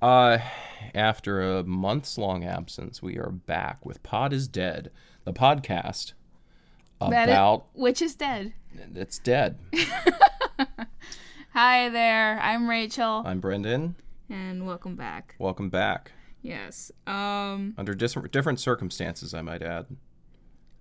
Uh, after a months long absence, we are back with Pod is Dead, the podcast That it- about which is dead. it's dead. Hi there, I'm Rachel, I'm Brendan. and welcome back. Welcome back. Yes. Um. Under different different circumstances, I might add.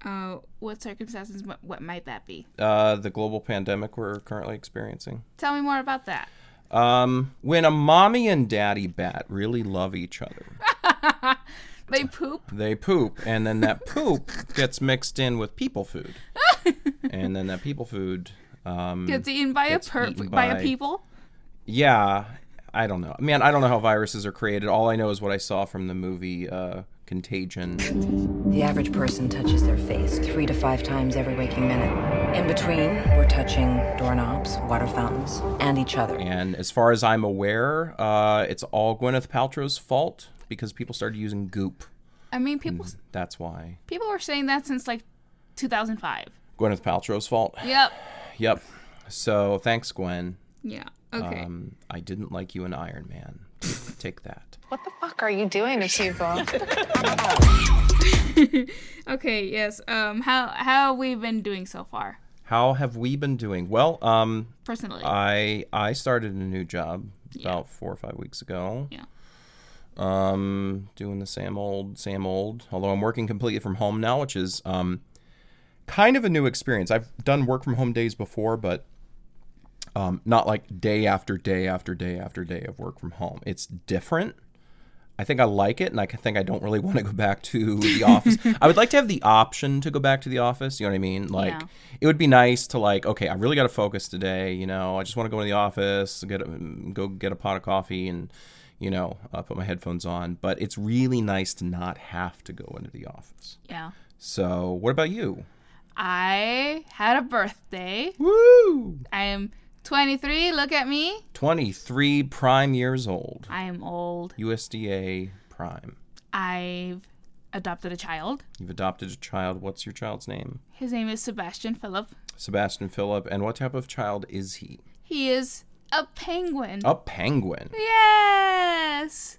Uh. What circumstances? What, what might that be? Uh, the global pandemic we're currently experiencing. Tell me more about that. Um, when a mommy and daddy bat really love each other, They poop. they poop, and then that poop gets mixed in with people food, and then that people food. Um, Gets eaten by Gets a per by, by- a people. Yeah, I don't know. Man, I don't know how viruses are created. All I know is what I saw from the movie uh, Contagion. The average person touches their face three to five times every waking minute. In between, we're touching doorknobs, water fountains, and each other. And as far as I'm aware, uh, it's all Gwyneth Paltrow's fault because people started using Goop. I mean, people That's why. people were saying that since like 2005. Gwyneth Paltrow's fault. Yep. Yep. So thanks, Gwen. Yeah. Okay. Um, I didn't like you in Iron Man. Take that. What the fuck are you doing to people? okay. Yes. Um. How how have we been doing so far? How have we been doing? Well, um, Personally. I I started a new job about four or five weeks ago. yeah. Um, doing the same old, same old. Although I'm working completely from home now, which is um, kind of a new experience. I've done work from home days before, but um, not like day after day after day after day of work from home. It's different. I think I like it, and I think I don't really want to go back to the office. I would like to have the option to go back to the office. You know what I mean? Like, Yeah. it would be nice to like, okay, I really got to focus today. You know, I just want to go to the office, get a, go get a pot of coffee, and you know, uh, put my headphones on. But it's really nice to not have to go into the office. Yeah. So, what about you? I had a birthday. Woo! I am 23. Look at me. 23 prime years old. I am old. USDA prime. I've adopted a child. You've adopted a child. What's your child's name? His name is Sebastian Phillip. Sebastian Phillip. And what type of child is he? He is a penguin. A penguin. Yes.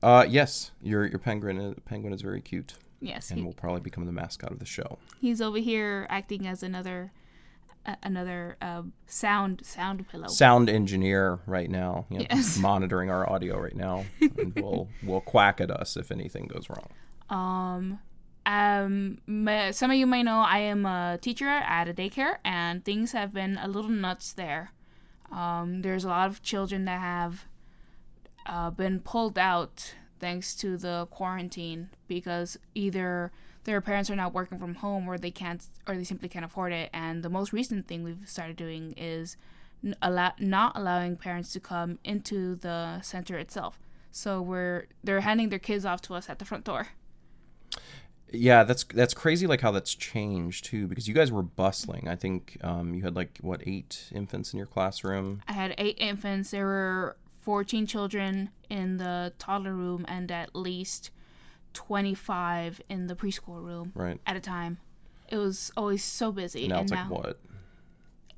Uh, yes, your your penguin penguin is very cute Yes. and He, will probably become the mascot of the show. he's over here acting as another another uh, sound sound pillow. Sound engineer right now, you know, Yes. monitoring our audio right now, and will will quack at us if anything goes wrong. Um, um, ma- some of you may know I am a teacher at a daycare, and things have been a little nuts there. Um, there's a lot of children that have uh, been pulled out thanks to the quarantine because either their parents are not working from home or they can't or they simply can't afford it and the most recent thing we've started doing is allow- not allowing parents to come into the center itself so we're they're handing their kids off to us at the front door Yeah, that's that's crazy. Like how that's changed too, because you guys were bustling. I think um, you had like what eight infants in your classroom. I had eight infants. There were 14 children in the toddler room and at least 25 in the preschool room Right. at a time. It was always so busy. Now and it's now like what,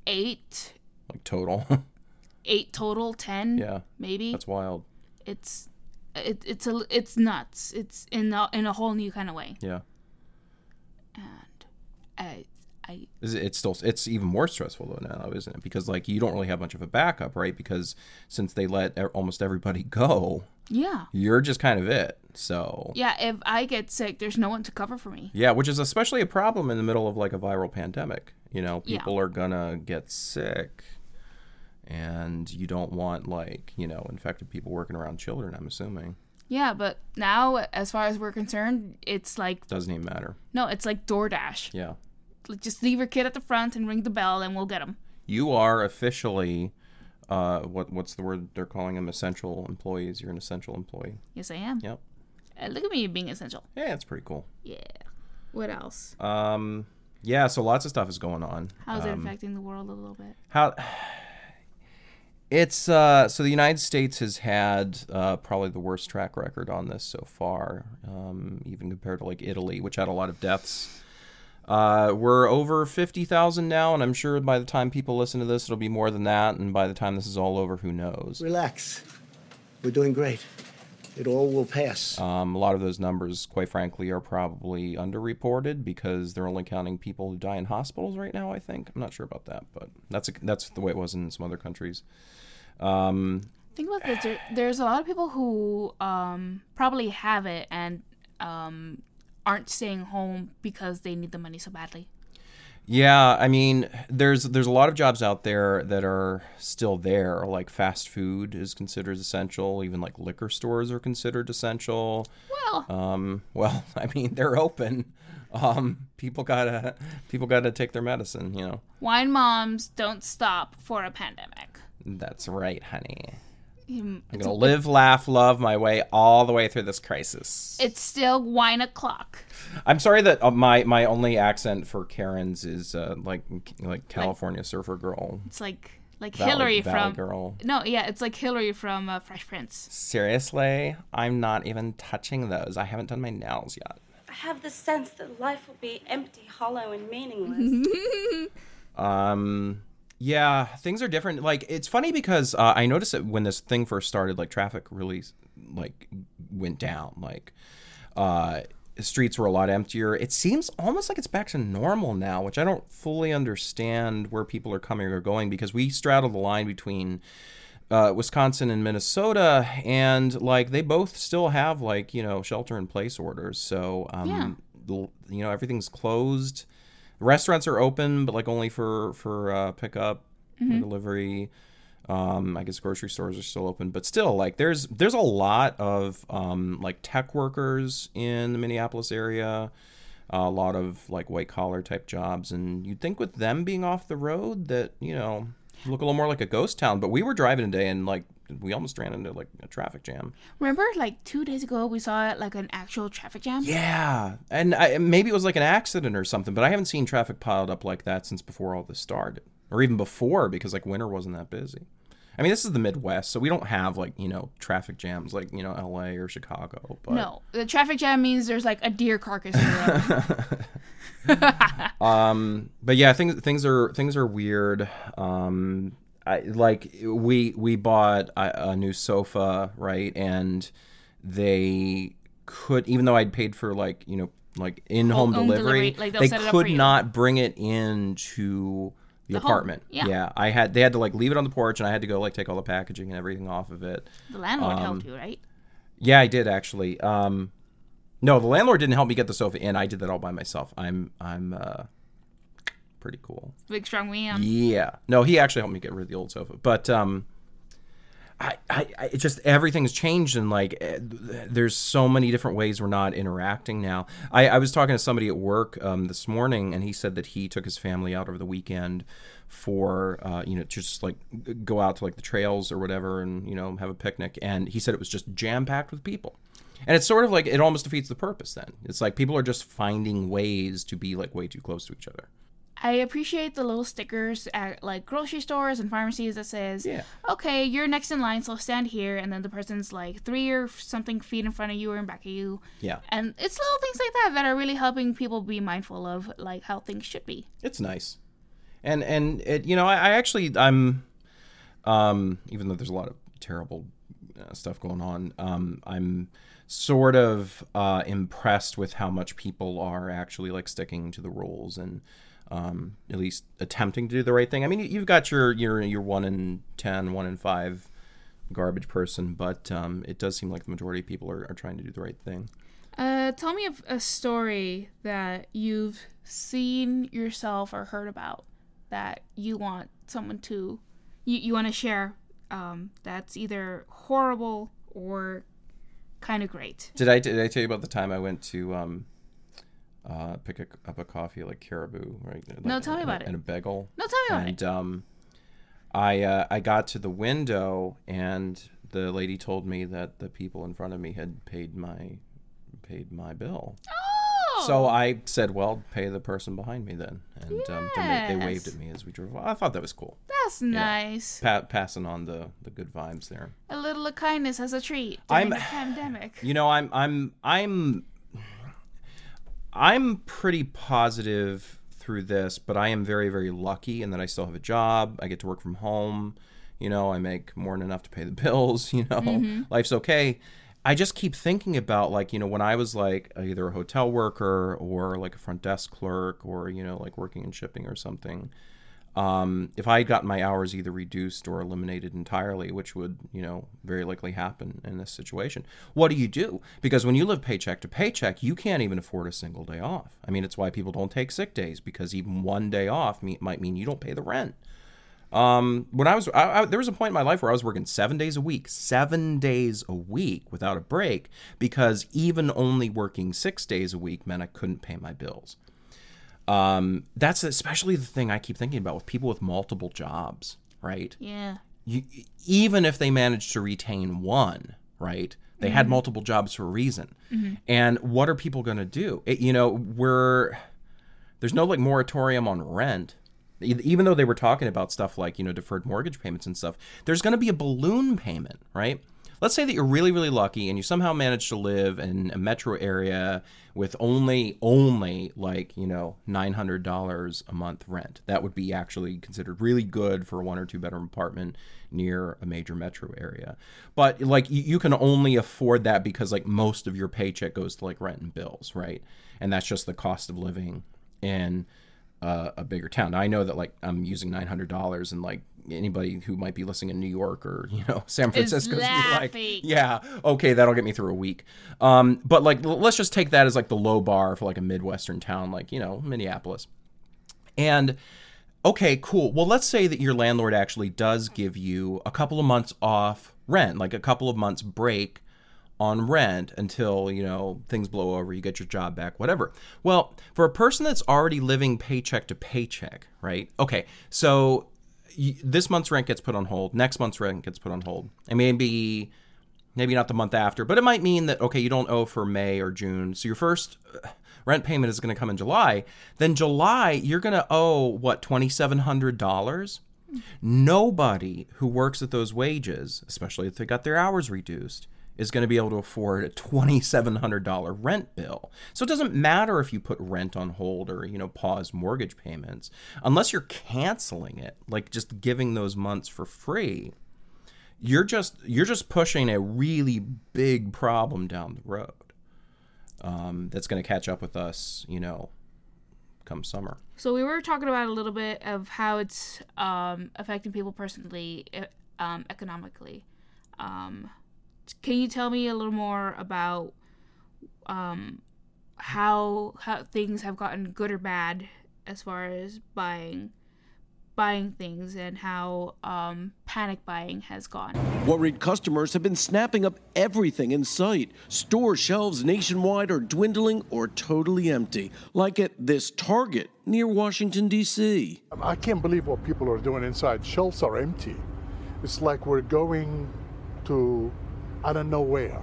eight, like total? eight total, 10 yeah, maybe. that's wild. It's it, it's a it's nuts. It's in a, in a whole new kind of way. Yeah, And I I it's still it's even more stressful though now, isn't it? Because like you don't really have much of a backup, right? Because since they let almost everybody go, yeah. you're just kind of it. So Yeah, if I get sick, there's no one to cover for me. Yeah, which is especially a problem in the middle of like a viral pandemic. You know, Yeah. people are gonna get sick, and you don't want like you know infected people working around children. I'm assuming Yeah, but now as far as we're concerned, it's like doesn't even matter. no, it's like DoorDash. Yeah, Just leave your kid at the front and ring the bell, and we'll get them. you are officially. Uh, what what's the word they're calling them? Essential employees. You're an essential employee. Yes, I am. Yep. Uh, look at me being essential. Yeah, that's pretty cool. Yeah. What else? Um, yeah, so lots of stuff is going on. How's it Um, affecting the world a little bit? How it's uh, so the United States has had uh, probably the worst track record on this so far, um, even compared to like Italy, which had a lot of deaths. Uh, we're over fifty thousand now, and I'm sure by the time people listen to this, it'll be more than that. And by the time this is all over, who knows? Relax. We're doing great. It all will pass. Um, a lot of those numbers, quite frankly, are probably underreported because they're only counting people who die in hospitals right now. I think I'm not sure about that, but that's a, that's the way it was in some other countries. Um, Think about this. There, there's a lot of people who um, probably have it and um, aren't staying home because they need the money so badly. Yeah, I mean, there's there's a lot of jobs out there that are still there. Like fast food is considered essential. Even like liquor stores are considered essential. Well, Um, well, I mean, they're open. Um, people gotta people gotta take their medicine. You know. wine moms don't stop for a pandemic. That's right, honey. Um, I'm gonna live, laugh, love my way all the way through this crisis. It's still wine o'clock. I'm sorry that uh, my my only accent for Karens is uh, like like California surfer girl, It's like like Valley, Hillary Valley from girl. no, yeah, it's like Hillary from uh, Fresh Prince. Seriously, I'm not even touching those. I haven't done my nails yet. I have the sense that life will be empty, hollow, and meaningless. Um, yeah, things are different. Like it's funny because uh, I noticed that when this thing first started, like traffic really like went down. Like uh, streets were a lot emptier. It seems almost like it's back to normal now, which I don't fully understand where people are coming or going because we straddle the line between. Uh, Wisconsin and Minnesota, and like they both still have like you know shelter in place orders. So um, Yeah. the, you know everything's closed. Restaurants are open, but like only for for uh, pickup, for delivery. Um, I guess grocery stores are still open, but still, like there's there's a lot of um, like tech workers in the Minneapolis area. a lot of like white collar type jobs, and you'd think with them being off the road that you know look a little more like a ghost town. But we were driving today, and like we almost ran into like a traffic jam. Remember, like two days ago, we saw like an actual traffic jam. Yeah, and I, maybe it was like an accident or something, but I haven't seen traffic piled up like that since before all this started, or even before because like winter wasn't that busy. I mean, this is the Midwest, so we don't have like you know traffic jams like you know L.A. or Chicago. But, No, the traffic jam means there's like a deer carcass in. Um, but yeah, things things are things are weird. Um, I like we we bought a, a new sofa, right? And they could, even though I'd paid for like you know like in home home delivery, delivery, like, they set it up for could not bring it into the, The apartment. yeah. I had they had to like leave it on the porch, and I had to go like take all the packaging and everything off of it. The landlord Um, helped you, right? Yeah, I did actually. Um, no, the landlord didn't help me get the sofa in. I did that all by myself. I'm I'm uh, pretty cool. Big strong man. Yeah. No, he actually helped me get rid of the old sofa. But um I, I, it just everything's changed and like eh, there's so many different ways we're not interacting now. I, I was talking to somebody at work um, this morning and he said that he took his family out over the weekend for uh, you know just like go out to like the trails or whatever and you know have a picnic and he said it was just jam packed with people. And it's sort of like it almost defeats the purpose then. It's like people are just finding ways to be like way too close to each other. I appreciate the little stickers at like grocery stores and pharmacies that says, Yeah. "Okay, you're next in line, so stand here." And then the person's like three or something feet in front of you or in back of you. Yeah. And it's little things like that that are really helping people be mindful of like how things should be. it's nice and and it you know i, I actually i'm um even though there's a lot of terrible uh, stuff going on um i'm sort of uh impressed with how much people are actually like sticking to the rules and um at least attempting to do the right thing i mean you- you've got your your your one in ten, one in five garbage person but um it does seem like the majority of people are, are trying to do the right thing Uh, tell me of a story that you've seen yourself or heard about that you want someone to you, you want to share um, that's either horrible or kind of great. Did I did I tell you about the time I went to um uh pick a, up a coffee like Caribou right? No, tell me and- about it. And a bagel. No, tell me about and it. um, I uh, I got to the window and the lady told me that the people in front of me had paid my paid my bill. Oh, So I said, "Well, pay the person behind me then," and um, then they, they waved at me as we drove. I thought that was cool. that's nice. Pa- passing on the the good vibes there. A little of kindness as a treat during I'm- the pandemic. You know, I'm I'm I'm I'm pretty positive through this, but I am very very lucky in that I still have a job. I get to work from home, You know, I make more than enough to pay the bills. You know, mm-hmm. life's okay. I just keep thinking about like you know when I was like either a hotel worker or like a front desk clerk or you know like working in shipping or something. Um, if I had gotten my hours either reduced or eliminated entirely, which would you know very likely happen in this situation, what do you do? Because when you live paycheck to paycheck, you can't even afford a single day off. I mean, it's why people don't take sick days because even one day off me- might mean you don't pay the rent. Um, when I was, I, I, there was a point in my life where I was working seven days a week, seven days a week without a break, because even only working six days a week meant I couldn't pay my bills. Um, that's especially the thing I keep thinking about with people with multiple jobs, right? Yeah. You, even if they manage to retain one, right? They had multiple jobs for a reason. And what are people going to do? It, you know, we're there's no like moratorium on rent even though they were talking about stuff like you know deferred mortgage payments and stuff there's going to be a balloon payment right let's say that you're really really lucky and you somehow manage to live in a metro area with only only like you know $900 a month rent. That would be actually considered really good for a one or two bedroom apartment near a major metro area. But like you, you can only afford that because like most of your paycheck goes to like rent and bills right? And that's just the cost of living in uh, a bigger town. Now, I know that like I'm using nine hundred dollars, and like anybody who might be listening in New York or you know San Francisco is like, yeah, okay, that'll get me through a week. Um, but like let's just take that as like the low bar for like a midwestern town, like you know Minneapolis, and. Okay, cool. Well, let's say that your landlord actually does give you a couple of months off rent, like a couple of months break on rent until you know things blow over you get your job back whatever well for a person that's already living paycheck to paycheck right okay so this month's rent gets put on hold. Next month's rent gets put on hold. And maybe maybe not the month after but it might mean that okay you don't owe for may or june. So your first uh, rent payment is going to come in july. Then july you're going to owe what $2700 nobody who works at those wages especially if they got their hours reduced is going to be able to afford a $2700 rent bill so it doesn't matter if you put rent on hold or you know pause mortgage payments unless you're canceling it like just giving those months for free you're just you're just pushing a really big problem down the road um, that's going to catch up with us you know come summer So we were talking about a little bit of how it's um, affecting people personally, um, economically. Can you tell me a little more about um, how how things have gotten good or bad as far as buying buying things and how um, panic buying has gone? Worried customers have been snapping up everything in sight. Store shelves nationwide are dwindling or totally empty, like at this Target near Washington, D.C. I can't believe what people are doing inside. Shelves are empty. It's like we're going to I don't know where.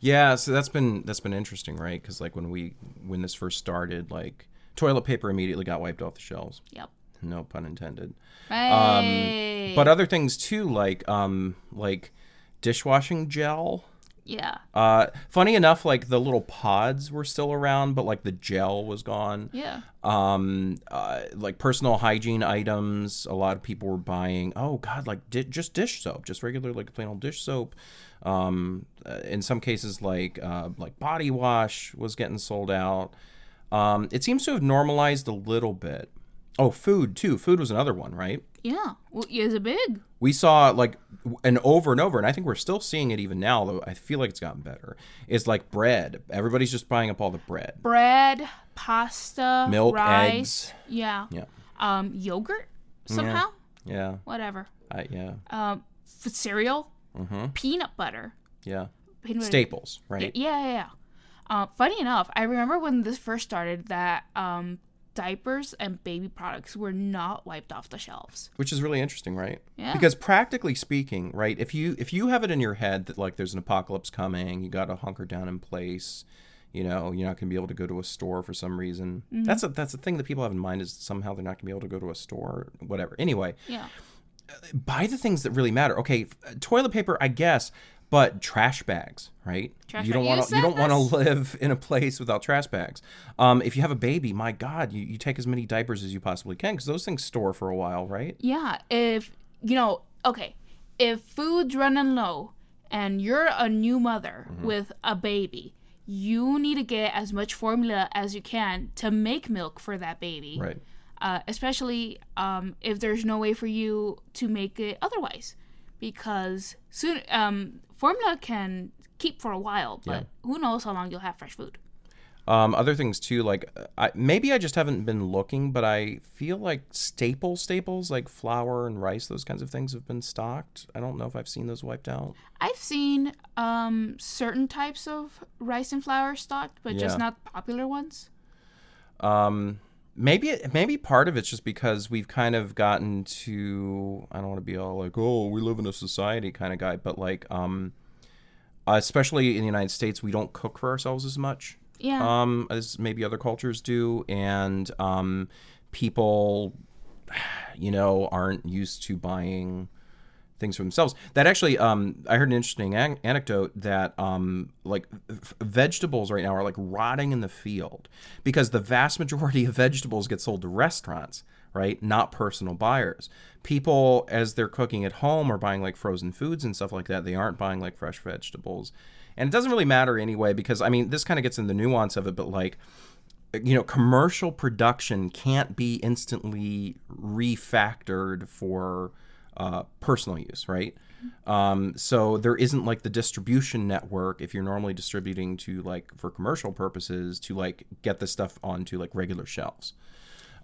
Yeah, so that's been that's been interesting, right? Because like when we when this first started, like toilet paper immediately got wiped off the shelves. Yep. No pun intended. Hey. But other things too, like um like dishwashing gel. Yeah. Uh, funny enough, like the little pods were still around, but like the gel was gone. Yeah. um uh, like personal hygiene items a lot of people were buying oh god like di- just dish soap just regular like plain old dish soap um uh, in some cases like uh, like body wash was getting sold out um it seems to have normalized a little bit oh food too food was another one right Yeah. Well, is it big? we saw like and over and over and i think we're still seeing it even now though i feel like it's gotten better is like bread everybody's just buying up all the bread Bread, pasta, Milk, rice. eggs. Yeah. yeah Um, yogurt somehow. yeah Whatever. I, yeah Um, cereal, Mm-hmm. peanut butter. yeah Peanut butter- staples, right? Yeah, yeah, yeah. Uh, funny enough, I remember when this first started that um, diapers and baby products were not wiped off the shelves. Which is really interesting, right? Yeah. Because practically speaking, right, if you if you have it in your head that like there's an apocalypse coming, you got to hunker down in place, you know, you're not going to be able to go to a store for some reason. Mm-hmm. That's a that's the thing that people have in mind is somehow they're not going to be able to go to a store, whatever. Anyway, Yeah. buy the things that really matter. Okay, toilet paper, I guess, but trash bags, right? Trash you don't want You to you don't want to live in a place without trash bags. Um, if you have a baby, my God, you, you take as many diapers as you possibly can because those things store for a while, right? Yeah. If, you know, okay, if food's running low and you're a new mother Mm-hmm. with a baby, you need to get as much formula as you can to make milk for that baby. Right. Uh, especially um, if there's no way for you to make it otherwise, because soon um, formula can keep for a while, but Yeah. who knows how long you'll have fresh food. Um, other things too, like I, maybe I just haven't been looking, but I feel like staple staples like flour and rice, those kinds of things have been stocked. I don't know if I've seen those wiped out. I've seen um, certain types of rice and flour stocked, but just not popular ones. Um, maybe it, maybe part of it's just because we've kind of gotten to I don't want to be all like oh we live in a society kind of guy, but like um, especially in the United States, we don't cook for ourselves as much. Yeah. um, as maybe other cultures do, and um, people, you know, aren't used to buying things for themselves. That actually, um, I heard an interesting an- anecdote that um, like v- vegetables right now are like rotting in the field because the vast majority of vegetables get sold to restaurants, right? Not personal buyers. People, as they're cooking at home, are buying like frozen foods and stuff like that. They aren't buying like fresh vegetables. And it doesn't really matter anyway because I mean, this kind of gets in the nuance of it, but like, you know, commercial production can't be instantly refactored for uh, personal use, right? Um, so there isn't like the distribution network if you're normally distributing to like for commercial purposes to like get the stuff onto like regular shelves.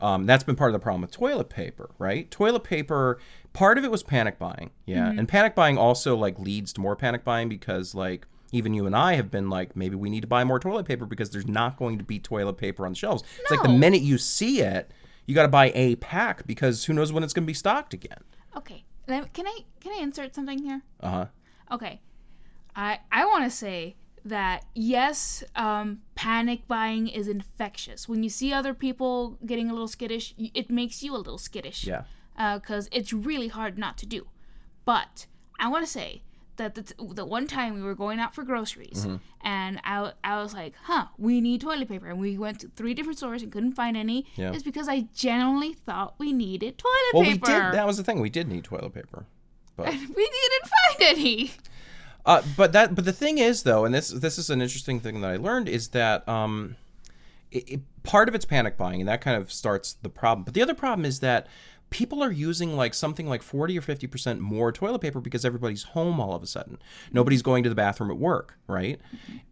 Um, that's been part of the problem with toilet paper, right? Toilet paper, part of it was panic buying, yeah, and panic buying also like leads to more panic buying because like even you and I have been like maybe we need to buy more toilet paper because there's not going to be toilet paper on the shelves. It's like the minute you see it, you got to buy a pack because who knows when it's going to be stocked again. Okay. Can I can I insert something here? Uh huh. Okay. I I want to say that yes, um, panic buying is infectious. When you see other people getting a little skittish, it makes you a little skittish. Yeah. Because it's really hard not to do. But I want to say that the, t- the one time we were going out for groceries Mm-hmm. and I, I was like, huh, we need toilet paper. And we went to three different stores and couldn't find any. Yeah. It's because I genuinely thought we needed toilet Well, paper. we did. That was the thing. We did need toilet paper, but we didn't find any. Uh, but that, but the thing is, though, and this this is an interesting thing that I learned is that um, it, it, part of it's panic buying, and that kind of starts the problem. But the other problem is that people are using like something like forty or fifty percent more toilet paper because everybody's home all of a sudden. Nobody's going to the bathroom at work, right?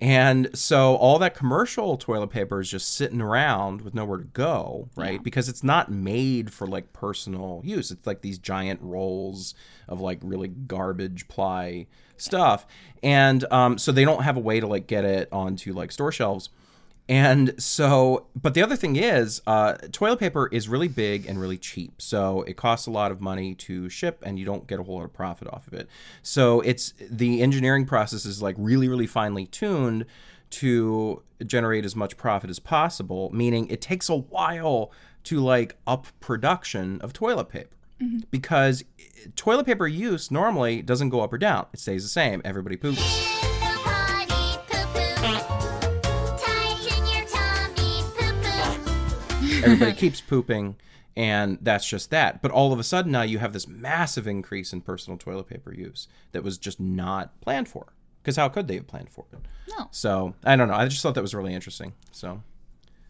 And so all that commercial toilet paper is just sitting around with nowhere to go, right? Because it's not made for like personal use. It's like these giant rolls of like really garbage ply stuff, and um, so they don't have a way to like get it onto like store shelves. And so, but the other thing is, uh, toilet paper is really big and really cheap. So it costs a lot of money to ship, and you don't get a whole lot of profit off of it. So it's the engineering process is like really, really finely tuned to generate as much profit as possible. Meaning, it takes a while to like up production of toilet paper because toilet paper use normally doesn't go up or down; it stays the same. Everybody poops. Everybody keeps pooping and that's just that. But all of a sudden now you have this massive increase in personal toilet paper use that was just not planned for. Because how could they have planned for it? No. so i don't know. I just thought that was really interesting so.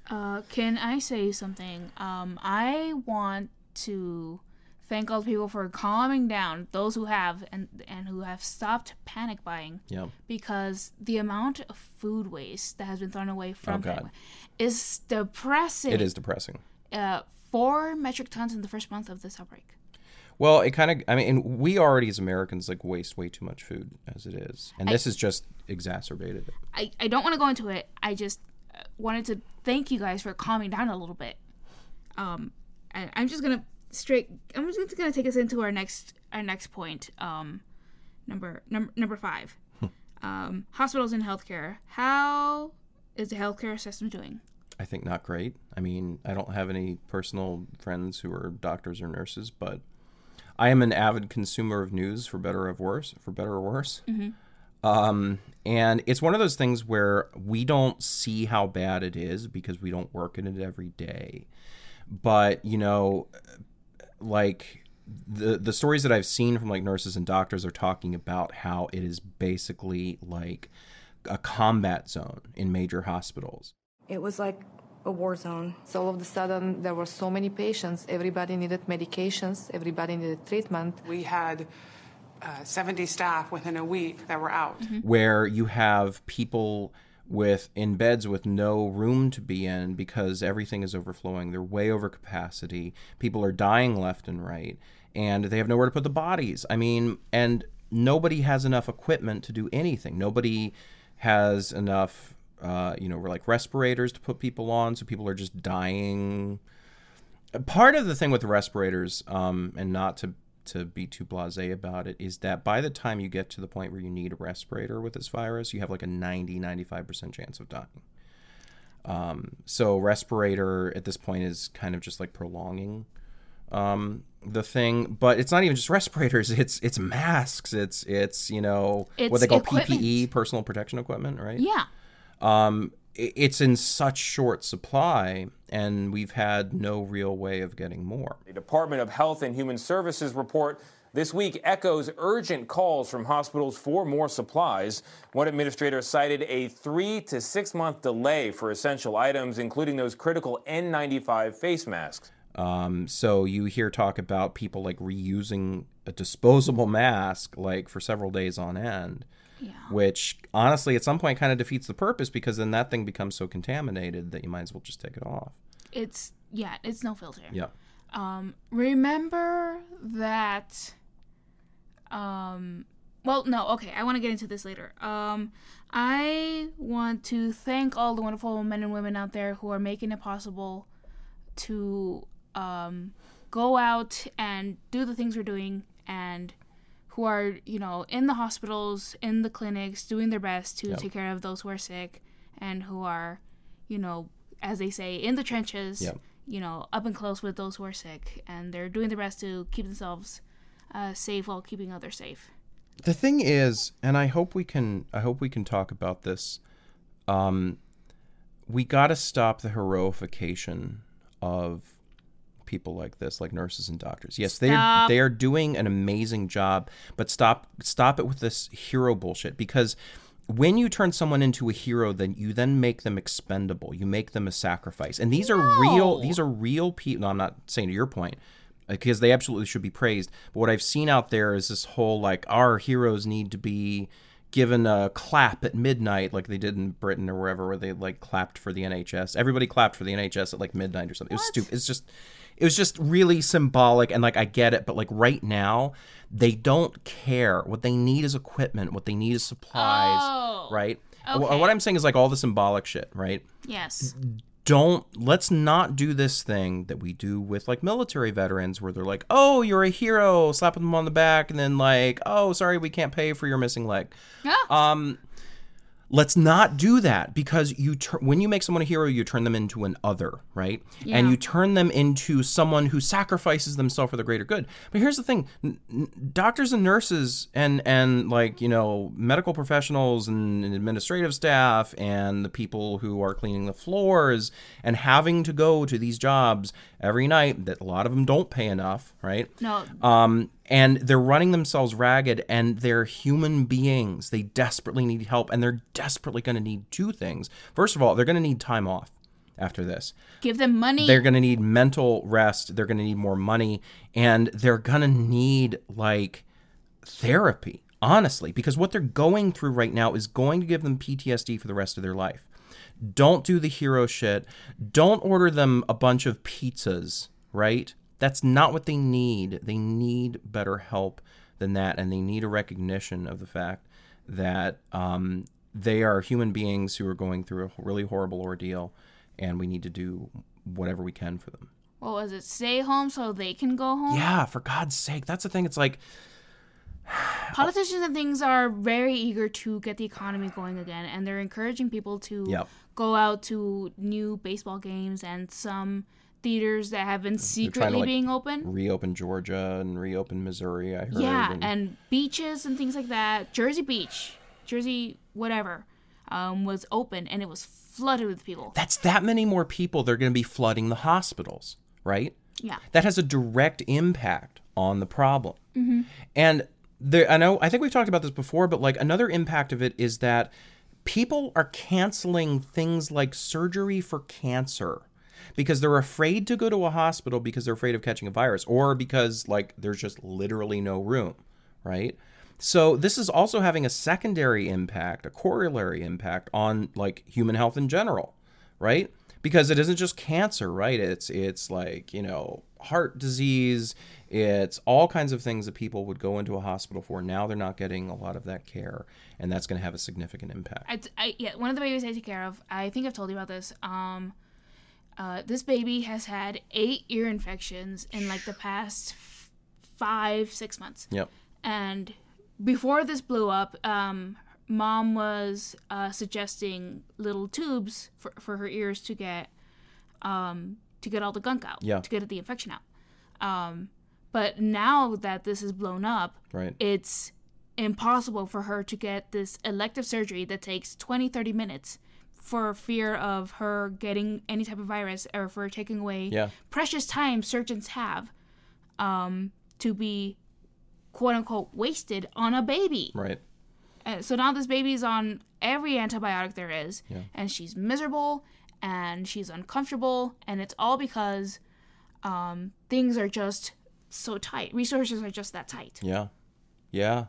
Uh, can I say something? Um, I want to thank all the people for calming down, those who have and and who have stopped panic buying. yeah Because the amount of food waste that has been thrown away from Oh, God. is depressing. it is depressing Uh, four metric tons in the first month of this outbreak. well it kind of i mean and we already as americans like waste way too much food as it is and this has just exacerbated it I, I don't want to go into it. I just uh, wanted to thank you guys for calming down a little bit. Um, and I'm just gonna straight. I'm just gonna take us into our next our next point. Um, number number number five. um, hospitals and healthcare. How is the healthcare system doing? I think not great. I mean, I don't have any personal friends who are doctors or nurses, but I am an avid consumer of news, for better or worse. For better or worse. Um, and it's one of those things where we don't see how bad it is because we don't work in it every day. But you know, like the the stories that I've seen from like nurses and doctors are talking about how it is basically like a combat zone in major hospitals. It was like a war zone. So all of a sudden, there were so many patients. Everybody needed medications. Everybody needed treatment. We had uh, 70 staff within a week that were out. where you have people with in beds with no room to be in because everything is overflowing. They're way over capacity. People are dying left and right, and they have nowhere to put the bodies. I mean, and nobody has enough equipment to do anything. Nobody has enough, uh, you know, like respirators to put people on, so people are just dying. Part of the thing with respirators, um, and not to to be too blasé about it is that by the time you get to the point where you need a respirator with this virus, you have like a 90 95% chance of dying. Um, so respirator at this point is kind of just like prolonging um, the thing, but it's not even just respirators. It's it's masks. It's it's you know what they call equipment. PPE, personal protection equipment, right? Yeah. Um, it's in such short supply, and we've had no real way of getting more. The Department of Health and Human Services report this week echoes urgent calls from hospitals for more supplies. One administrator cited a three to six month delay for essential items, including those critical N95 face masks. Um, so you hear talk about people like reusing a disposable mask like for several days on end. Which honestly, at some point, kind of defeats the purpose because then that thing becomes so contaminated that you might as well just take it off. It's yeah, it's no filter. Yeah. Um, remember that. Um, well, no, okay, I want to get into this later. Um, I want to thank all the wonderful men and women out there who are making it possible to um, go out and do the things we're doing and who are, you know, in the hospitals, in the clinics, doing their best to Yep. take care of those who are sick and who are, you know, as they say, in the trenches, Yep. you know, up and close with those who are sick. And they're doing their best to keep themselves uh, safe while keeping others safe. The thing is, and I hope we can, I hope we can talk about this. Um, we got to stop the heroification of people like this, like nurses and doctors. Yes, they are they are doing an amazing job, but stop stop it with this hero bullshit because when you turn someone into a hero, then you then make them expendable. You make them a sacrifice, and these are real. These are real people. No, I'm not saying to your point because they absolutely should be praised. But what I've seen out there is this whole like our heroes need to be given a clap at midnight like they did in Britain or wherever where they like clapped for the NHS. Everybody clapped for the NHS at like midnight or something. It was stupid. It's just it was just really symbolic and like I get it, but like right now they don't care. What they need is equipment. What they need is supplies, Oh, right? Okay. What I'm saying is like all the symbolic shit, right? Yes. don't let's not do this thing that we do with like military veterans where they're like oh you're a hero slapping them on the back and then like oh sorry we can't pay for your missing leg Ah. um let's not do that because you tur- when you make someone a hero you turn them into an other right? And you turn them into someone who sacrifices themselves for the greater good. But here's the thing n- n- doctors and nurses and and like you know medical professionals and administrative staff and the people who are cleaning the floors and having to go to these jobs every night that a lot of them don't pay enough right? No. um, and they're running themselves ragged and they're human beings. They desperately need help and they're desperately going to need two things. First of all they're going to need time off after this. Give them money. they're going to need mental rest. They're going to need more money and they're going to need like therapy honestly because what they're going through right now is going to give them PTSD for the rest of their life. Don't do the hero shit. Don't order them a bunch of pizzas right that's not what they need they need better help than that and they need a recognition of the fact that um, they are human beings who are going through a really horrible ordeal and we need to do whatever we can for them what was it? Stay home so they can go home. yeah for god's sake that's the thing it's like Politicians and things are very eager to get the economy going again, and they're encouraging people to Yep. go out to new baseball games and some theaters that have been secretly to like being open. reopen georgia and reopen missouri i heard Yeah, and- and beaches and things like that. Jersey Beach, Jersey, whatever, um, was open and it was flooded with people. that's that many more people they're going to be flooding the hospitals right Yeah. that has a direct impact on the problem. And there, I know, I think we've talked about this before, but like another impact of it is that people are canceling things like surgery for cancer because they're afraid to go to a hospital because they're afraid of catching a virus or because like there's just literally no room, right? So this is also having a secondary impact, a corollary impact on like human health in general, right? Because it isn't just cancer, right? It's it's like, you know, heart disease, it's all kinds of things that people would go into a hospital for. Now they're not getting a lot of that care, and that's going to have a significant impact. I, I, yeah, one of the babies I take care of, I think I've told you about this. Um, uh, this baby has had eight ear infections in like the past f- five, six months. Yep. And before this blew up, um, mom was uh, suggesting little tubes for, for her ears to get um, to get all the gunk out, Yeah. to get the infection out. Um, but now that this is blown up, Right. it's impossible for her to get this elective surgery that takes 20 30 minutes for fear of her getting any type of virus or for taking away Yeah. precious time surgeons have um, to be quote unquote wasted on a baby. Right. Uh, so now this baby's on every antibiotic there is, Yeah. and she's miserable and she's uncomfortable, and it's all because um, things are just so tight. Resources are just that tight. Yeah. Yeah.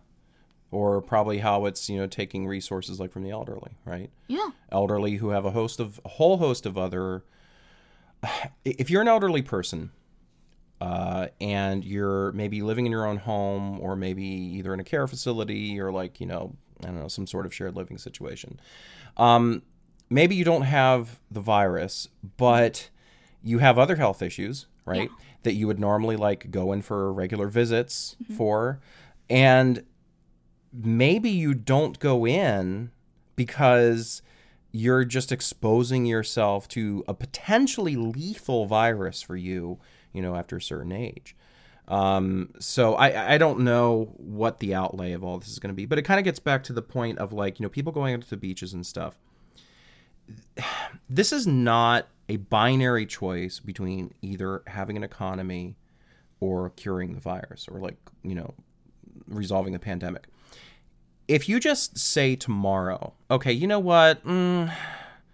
Or probably how it's, you know, taking resources like from the elderly, right? Yeah. Elderly who have a host of a whole host of other if you're an elderly person uh, and you're maybe living in your own home or maybe either in a care facility or like, you know, I don't know, some sort of shared living situation. Um, maybe you don't have the virus, but you have other health issues, right? That you would normally like go in for regular visits for. And maybe you don't go in because you're just exposing yourself to a potentially lethal virus for you, you know, after a certain age. Um, so I, I don't know what the outlay of all this is going to be, but it kind of gets back to the point of like, you know, people going out to the beaches and stuff. This is not a binary choice between either having an economy or curing the virus or like, you know, resolving the pandemic if you just say tomorrow, okay, you know what? Mm,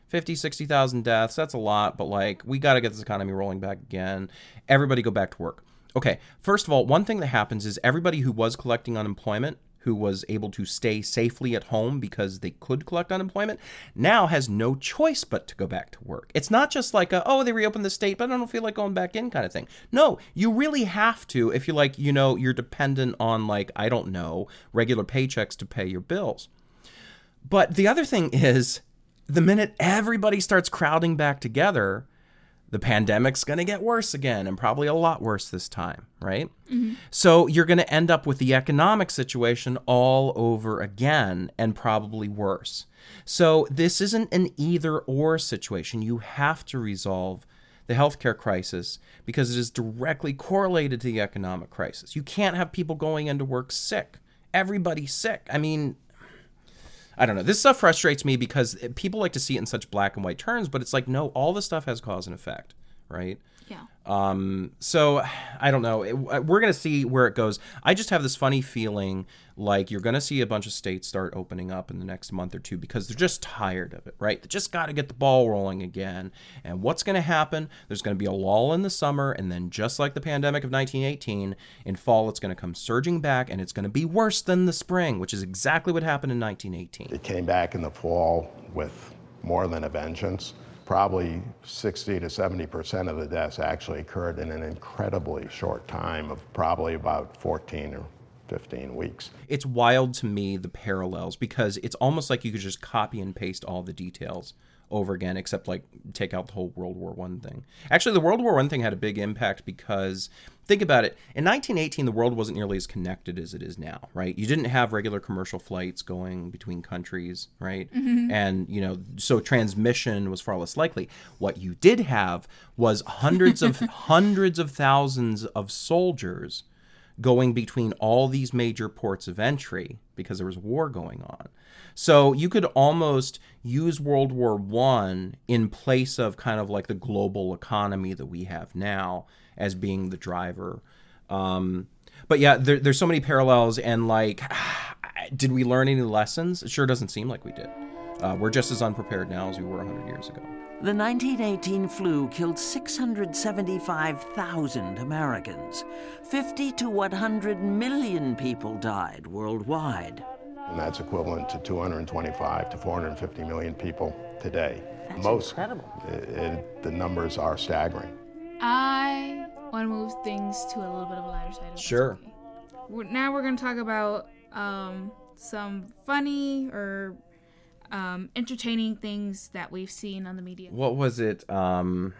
50, 60,000 deaths, that's a lot, but like, we got to get this economy rolling back again. Everybody go back to work. Okay, first of all, one thing that happens is everybody who was collecting unemployment, who was able to stay safely at home because they could collect unemployment, now has no choice but to go back to work. It's not just like, a, oh, they reopened the state, but I don't feel like going back in kind of thing. No, you really have to if you like, you know, you're dependent on like, I don't know, regular paychecks to pay your bills. But the other thing is, the minute everybody starts crowding back together, the pandemic's going to get worse again and probably a lot worse this time, right? Mm-hmm. So you're going to end up with the economic situation all over again and probably worse. So this isn't an either or situation. You have to resolve the healthcare crisis because it is directly correlated to the economic crisis. You can't have people going into work sick. Everybody's sick. I mean, I don't know. This stuff frustrates me because people like to see it in such black and white terms, but it's like, no, all the stuff has cause and effect, right? Yeah. Um, so I don't know. It- we're gonna see where it goes. I just have this funny feeling like you're gonna see a bunch of states start opening up in the next month or two because they're just tired of it, right? They just got to get the ball rolling again. And what's gonna happen? There's gonna be a lull in the summer, and then just like the pandemic of 1918, in fall it's gonna come surging back, and it's gonna be worse than the spring, which is exactly what happened in 1918. It came back in the fall with more than a vengeance. Probably 60 to 70 percent of the deaths actually occurred in an incredibly short time of probably about 14 or 15 weeks. it's wild to me the parallels because it's almost like you could just copy and paste all the details over again except like take out the whole world war one thing actually the world war one thing had a big impact because think about it in 1918 the world wasn't nearly as connected as it is now right you didn't have regular commercial flights going between countries right Mhm. and you know so transmission was far less likely what you did have was hundreds of hundreds of thousands of soldiers going between all these major ports of entry because there was war going on. So you could almost use World War One in place of kind of like the global economy that we have now as being the driver. Um, but yeah, there, there's so many parallels, and like, did we learn any lessons? It sure doesn't seem like we did. Uh, we're just as unprepared now as we were 100 years ago. The 1918 flu killed 675,000 Americans. 50 to 100 million people died worldwide. And that's equivalent to 225 to 450 million people today. That's Most, incredible. It, it, the numbers are staggering. I want to move things to a little bit of a lighter side. if that's Sure. now we're going to talk about um, some funny or um, entertaining things that we've seen on the media. What was it? Um,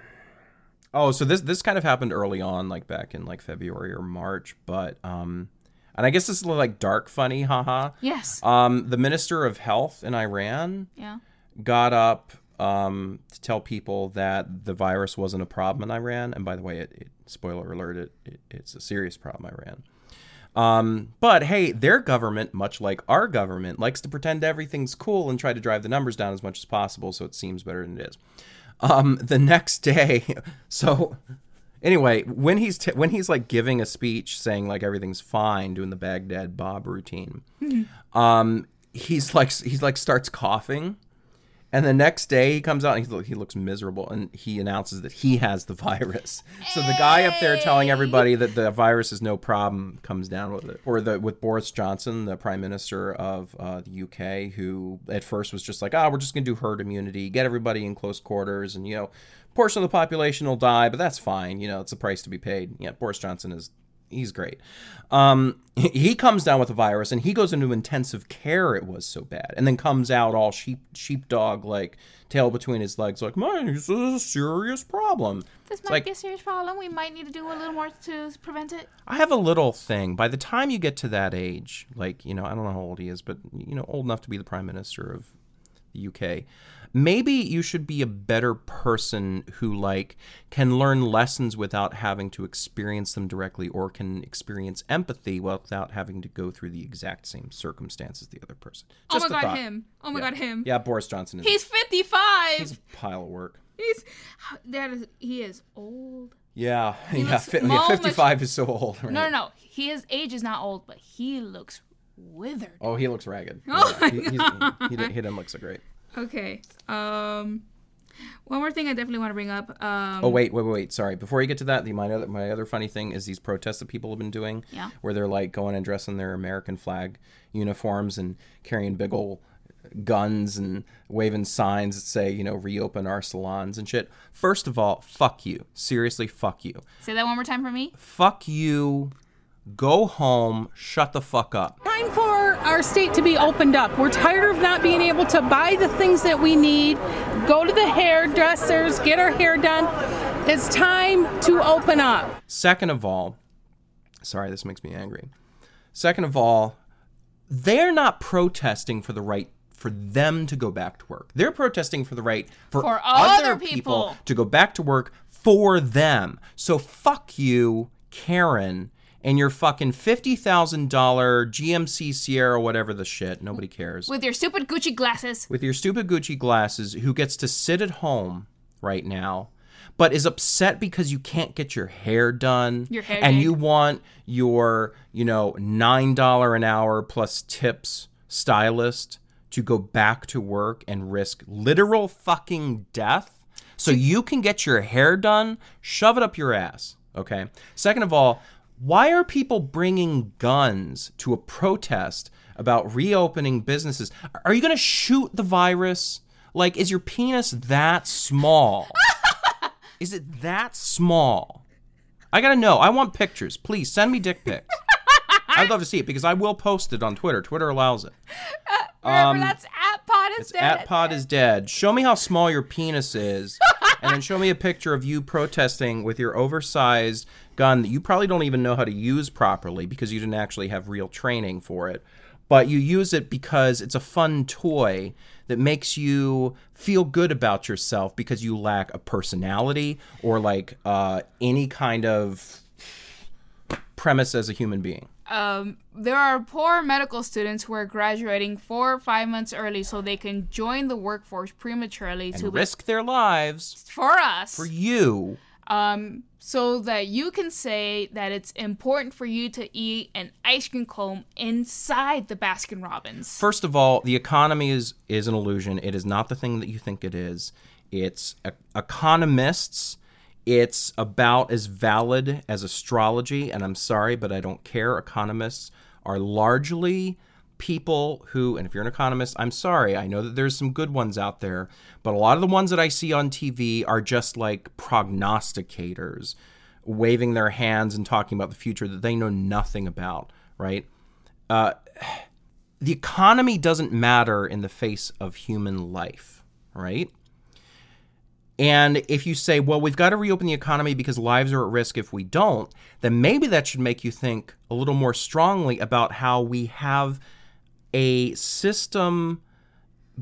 oh, so this this kind of happened early on, like back in like February or March, but um, and I guess this is like dark funny, haha. Yes. Um, the minister of health in Iran Yeah. got up um, to tell people that the virus wasn't a problem in Iran. And by the way, it, it spoiler alert, it, it it's a serious problem in Iran. Um, but hey, their government, much like our government, likes to pretend everything's cool and try to drive the numbers down as much as possible so it seems better than it is. Um, the next day, so anyway, when he's t- when he's like giving a speech saying like everything's fine, doing the Baghdad Bob routine, um, he's like he's like starts coughing, and the next day he comes out and he, he looks miserable, and he announces that he has the virus. So the guy up there telling everybody that the virus is no problem comes down with it, or the with Boris Johnson, the Prime Minister of uh, the UK, who at first was just like, ah, we're just gonna do herd immunity, get everybody in close quarters, and you know, portion of the population will die, but that's fine. You know, it's a price to be paid. Yeah, Boris Johnson is he's great. Um, he comes down with a virus and he goes into intensive care. It was so bad, and then comes out all sheep sheepdog like tail between his legs, like man, this is a serious problem. This It's might like be a serious problem. We might need to do a little more to prevent it. I have a little thing. By the time you get to that age, like you know, I don't know how old he is, but you know, old enough to be the prime minister of the UK. Maybe you should be a better person who like can learn lessons without having to experience them directly or can experience empathy without having to go through the exact same circumstances the other person. oh my god, thought. him. Oh my Yeah. god, him. Yeah, Boris Johnson is He's 55. he's a pile of work. He's that is he is old. Yeah, He yeah, fi- yeah, more 55 is so old. Right? No, no, no. His age is not old, but he looks withered. Oh, he looks ragged. Oh Yeah, my he, he's- God. he, didn't, he didn't look so great. Okay. Um, one more thing I definitely want to bring up. Um, Oh wait, wait, wait, wait. Sorry. Before you get to that, the my other my other funny thing is these protests that people have been doing, Yeah. where they're like going and dressing their American flag uniforms and carrying big old guns and waving signs that say you know reopen our salons and shit. First of all, fuck you. Seriously, fuck you. Say that one more time for me. Fuck you. Go home. Shut the fuck up. Time for our state to be opened up. We're tired of not being able to buy the things that we need, go to the hairdressers, get our hair done. It's time to open up. Second of all, sorry, this makes me angry. Second of all, they're not protesting for the right for them to go back to work. They're protesting for the right for, For other people. to go back to work for them. So fuck you, Karen, and your fucking fifty thousand dollar GMC Sierra, whatever the shit. Nobody cares. With your stupid Gucci glasses. With your stupid Gucci glasses, who gets to sit at home right now, but is upset because you can't get your hair done, Your hair and did. you want your, you know, nine dollar an hour plus tips stylist to go back to work and risk literal fucking death so you can get your hair done, shove it up your ass. Okay. Second of all, why are people bringing guns to a protest about reopening businesses? Are you going to shoot the virus? Like, is your penis that small? is it that small? I got to know. I want pictures. Please send me dick pics. I'd love to see it because I will post it on Twitter. Twitter allows it. Remember, Um, that's at Pod is It's dead. at pod is dead. Show me how small your penis is, and then show me a picture of you protesting with your oversized gun that you probably don't even know how to use properly because you didn't actually have real training for it. But you use it because it's a fun toy that makes you feel good about yourself because you lack a personality or like uh, any kind of premise as a human being. um, there are poor medical students who are graduating four or five months early so they can join the workforce prematurely to And risk their lives for us. for you. Um, so that you can say that it's important for you to eat an ice cream cone inside the Baskin Robbins. First of all, the economy is is an illusion. It is not the thing that you think it is. It's economists. It's about as valid as astrology, and I'm sorry, but I don't care. Economists are largely people who, and if you're an economist, I'm sorry, I know that there's some good ones out there, but a lot of the ones that I see on TV are just like prognosticators, waving their hands and talking about the future that they know nothing about, right? Uh, the economy doesn't matter in the face of human life, right? And if you say, well, we've got to reopen the economy because lives are at risk if we don't, then maybe that should make you think a little more strongly about how we have a system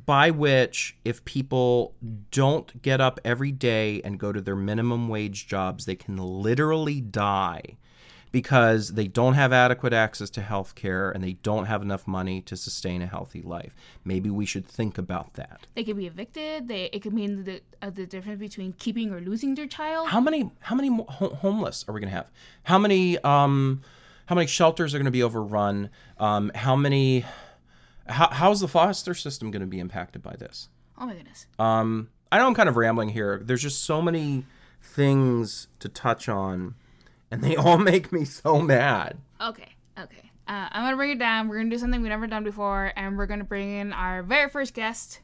by which if people don't get up every day and go to their minimum wage jobs, they can literally die because they don't have adequate access to health care and they don't have enough money to sustain a healthy life. Maybe we should think about that. They could be evicted. They it could mean the uh, the difference between keeping or losing their child. How many how many ho- homeless are we going to have? How many um how many shelters are going to be overrun? Um how many how, how's the foster system going to be impacted by this? Oh my goodness. Um, I know I'm kind of rambling here. There's just so many things to touch on, and they all make me so mad. Okay, okay. Uh, I'm gonna bring it down. We're gonna do something we've never done before, and we're gonna bring in our very first guest.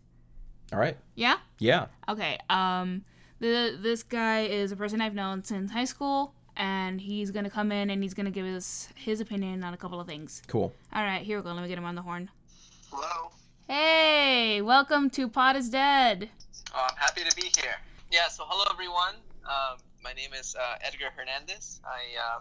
All right. Yeah. Yeah. Okay. Um, the this guy is a person I've known since high school, and he's gonna come in and he's gonna give us his opinion on a couple of things. Cool. All right, here we go. Let me get him on the horn. Hello. Hey, welcome to Pod is Dead. Oh, I'm happy to be here. Yeah, so hello everyone. Um, my name is uh, Edgar Hernandez. I uh,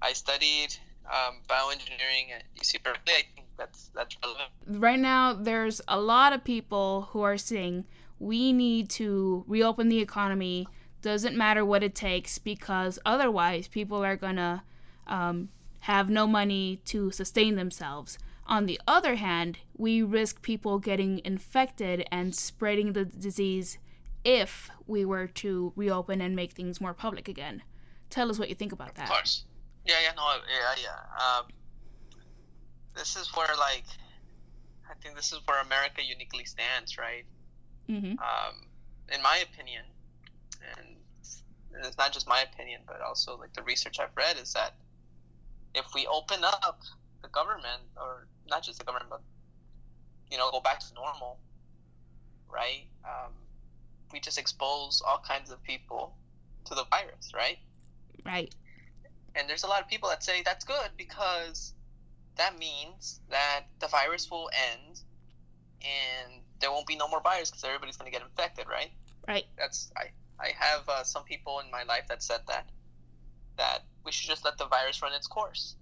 I studied um, bioengineering at UC Berkeley. I think that's that's relevant. Right now, there's a lot of people who are saying we need to reopen the economy. Doesn't matter what it takes because otherwise, people are gonna um, have no money to sustain themselves. On the other hand, we risk people getting infected and spreading the disease if we were to reopen and make things more public again. Tell us what you think about that. Of course. Yeah, yeah, no, yeah, yeah. Um, this is where, like, I think this is where America uniquely stands, right? Mm-hmm. Um, in my opinion, and it's not just my opinion, but also like the research I've read is that if we open up the government, or not just the government, but you know, go back to normal, right? Um, we just expose all kinds of people to the virus, right? Right. And there's a lot of people that say that's good because that means that the virus will end and there won't be no more virus because everybody's going to get infected, right? Right. That's I. I have uh, some people in my life that said that that we should just let the virus run its course.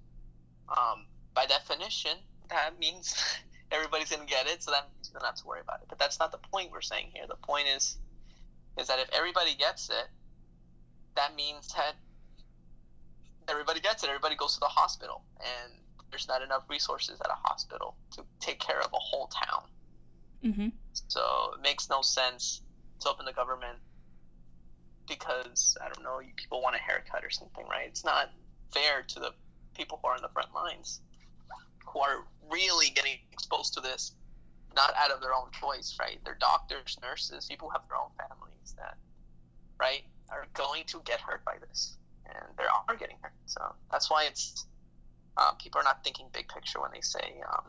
Um, by definition, that means everybody's going to get it, so that means we don't have to worry about it. But that's not the point we're saying here. The point is is that if everybody gets it, that means that everybody gets it. Everybody goes to the hospital, and there's not enough resources at a hospital to take care of a whole town. Mm-hmm. So it makes no sense to open the government because I don't know, people want a haircut or something, right? It's not fair to the people who are on the front lines, who are really getting exposed to this, not out of their own choice, right? They're doctors, nurses, people have their own families that, right, are going to get hurt by this, and they are getting hurt. So that's why it's um, people are not thinking big picture when they say um,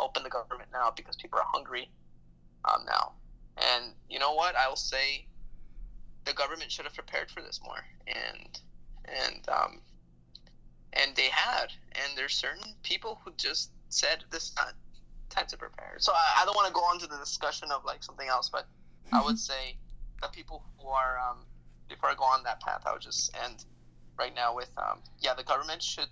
open the government now because people are hungry um, now. And you know what? I will say the government should have prepared for this more, and and um, and they had. And there's certain people who just said this is not time to prepare. So I, I don't want to go on to the discussion of like something else, but I would say the people who are um, before I go on that path, I would just end right now with um, yeah, the government should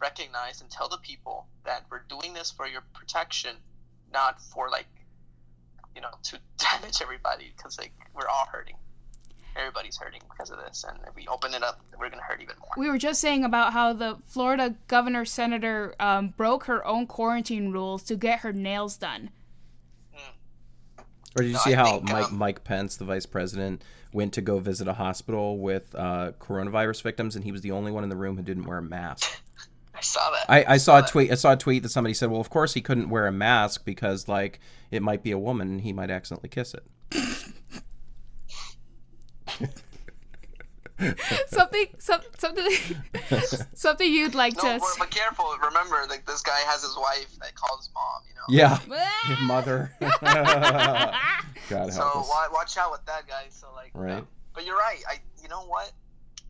recognize and tell the people that we're doing this for your protection, not for like you know to damage everybody because like we're all hurting everybody's hurting because of this and if we open it up we're going to hurt even more We were just saying about how the Florida governor senator um, broke her own quarantine rules to get her nails done. Or did you No, see I how think, Mike um, Mike Pence, the vice president, went to go visit a hospital with uh, coronavirus victims, and he was the only one in the room who didn't wear a mask. I saw that. I, I saw a tweet. I saw a tweet that somebody said, "Well, of course he couldn't wear a mask because like it might be a woman, and he might accidentally kiss it." something, some, something, something you'd like No, to. but, but careful. Remember, like this guy has his wife that calls mom. You know. Yeah, your mother. God so help us. wa- watch out with that guy. So like, Right. um, but you're right. I, you know what?